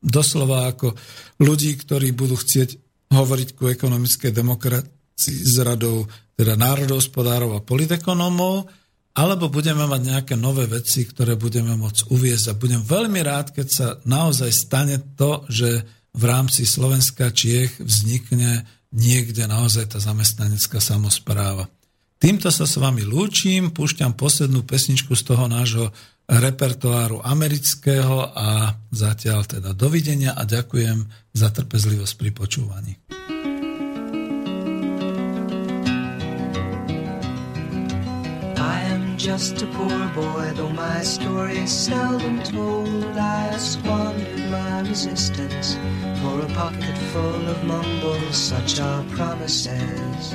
doslova ako ľudí, ktorí budú chcieť hovoriť ku ekonomickej demokracii s radou teda národohospodárov a politekonomov, alebo budeme mať nejaké nové veci, ktoré budeme môcť uviezť a budem veľmi rád, keď sa naozaj stane to, že v rámci Slovenska Čiech vznikne niekde naozaj tá zamestnanecká samozpráva. Týmto sa s vami lúčim, púšťam poslednú pesničku z toho nášho repertoáru amerického a zatiaľ teda dovidenia a ďakujem za trpezlivosť pri počúvaní. just a poor boy, though my story is seldom told. I squandered my resistance for a pocket full of mumbles, such are promises.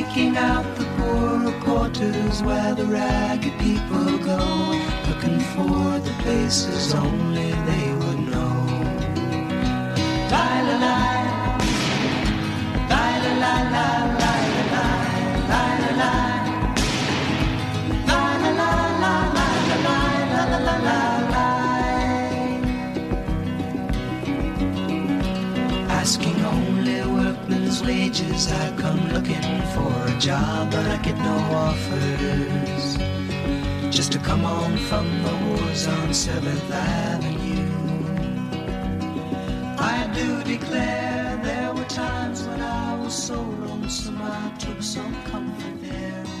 seeking out the poorer quarters where the ragged people go, looking for the places only they would know. La la la, wages. I come looking for a job, but I get no offers. Just to come on from the wars on 7th Avenue. I do declare there were times when I was so lonesome I took some comfort there.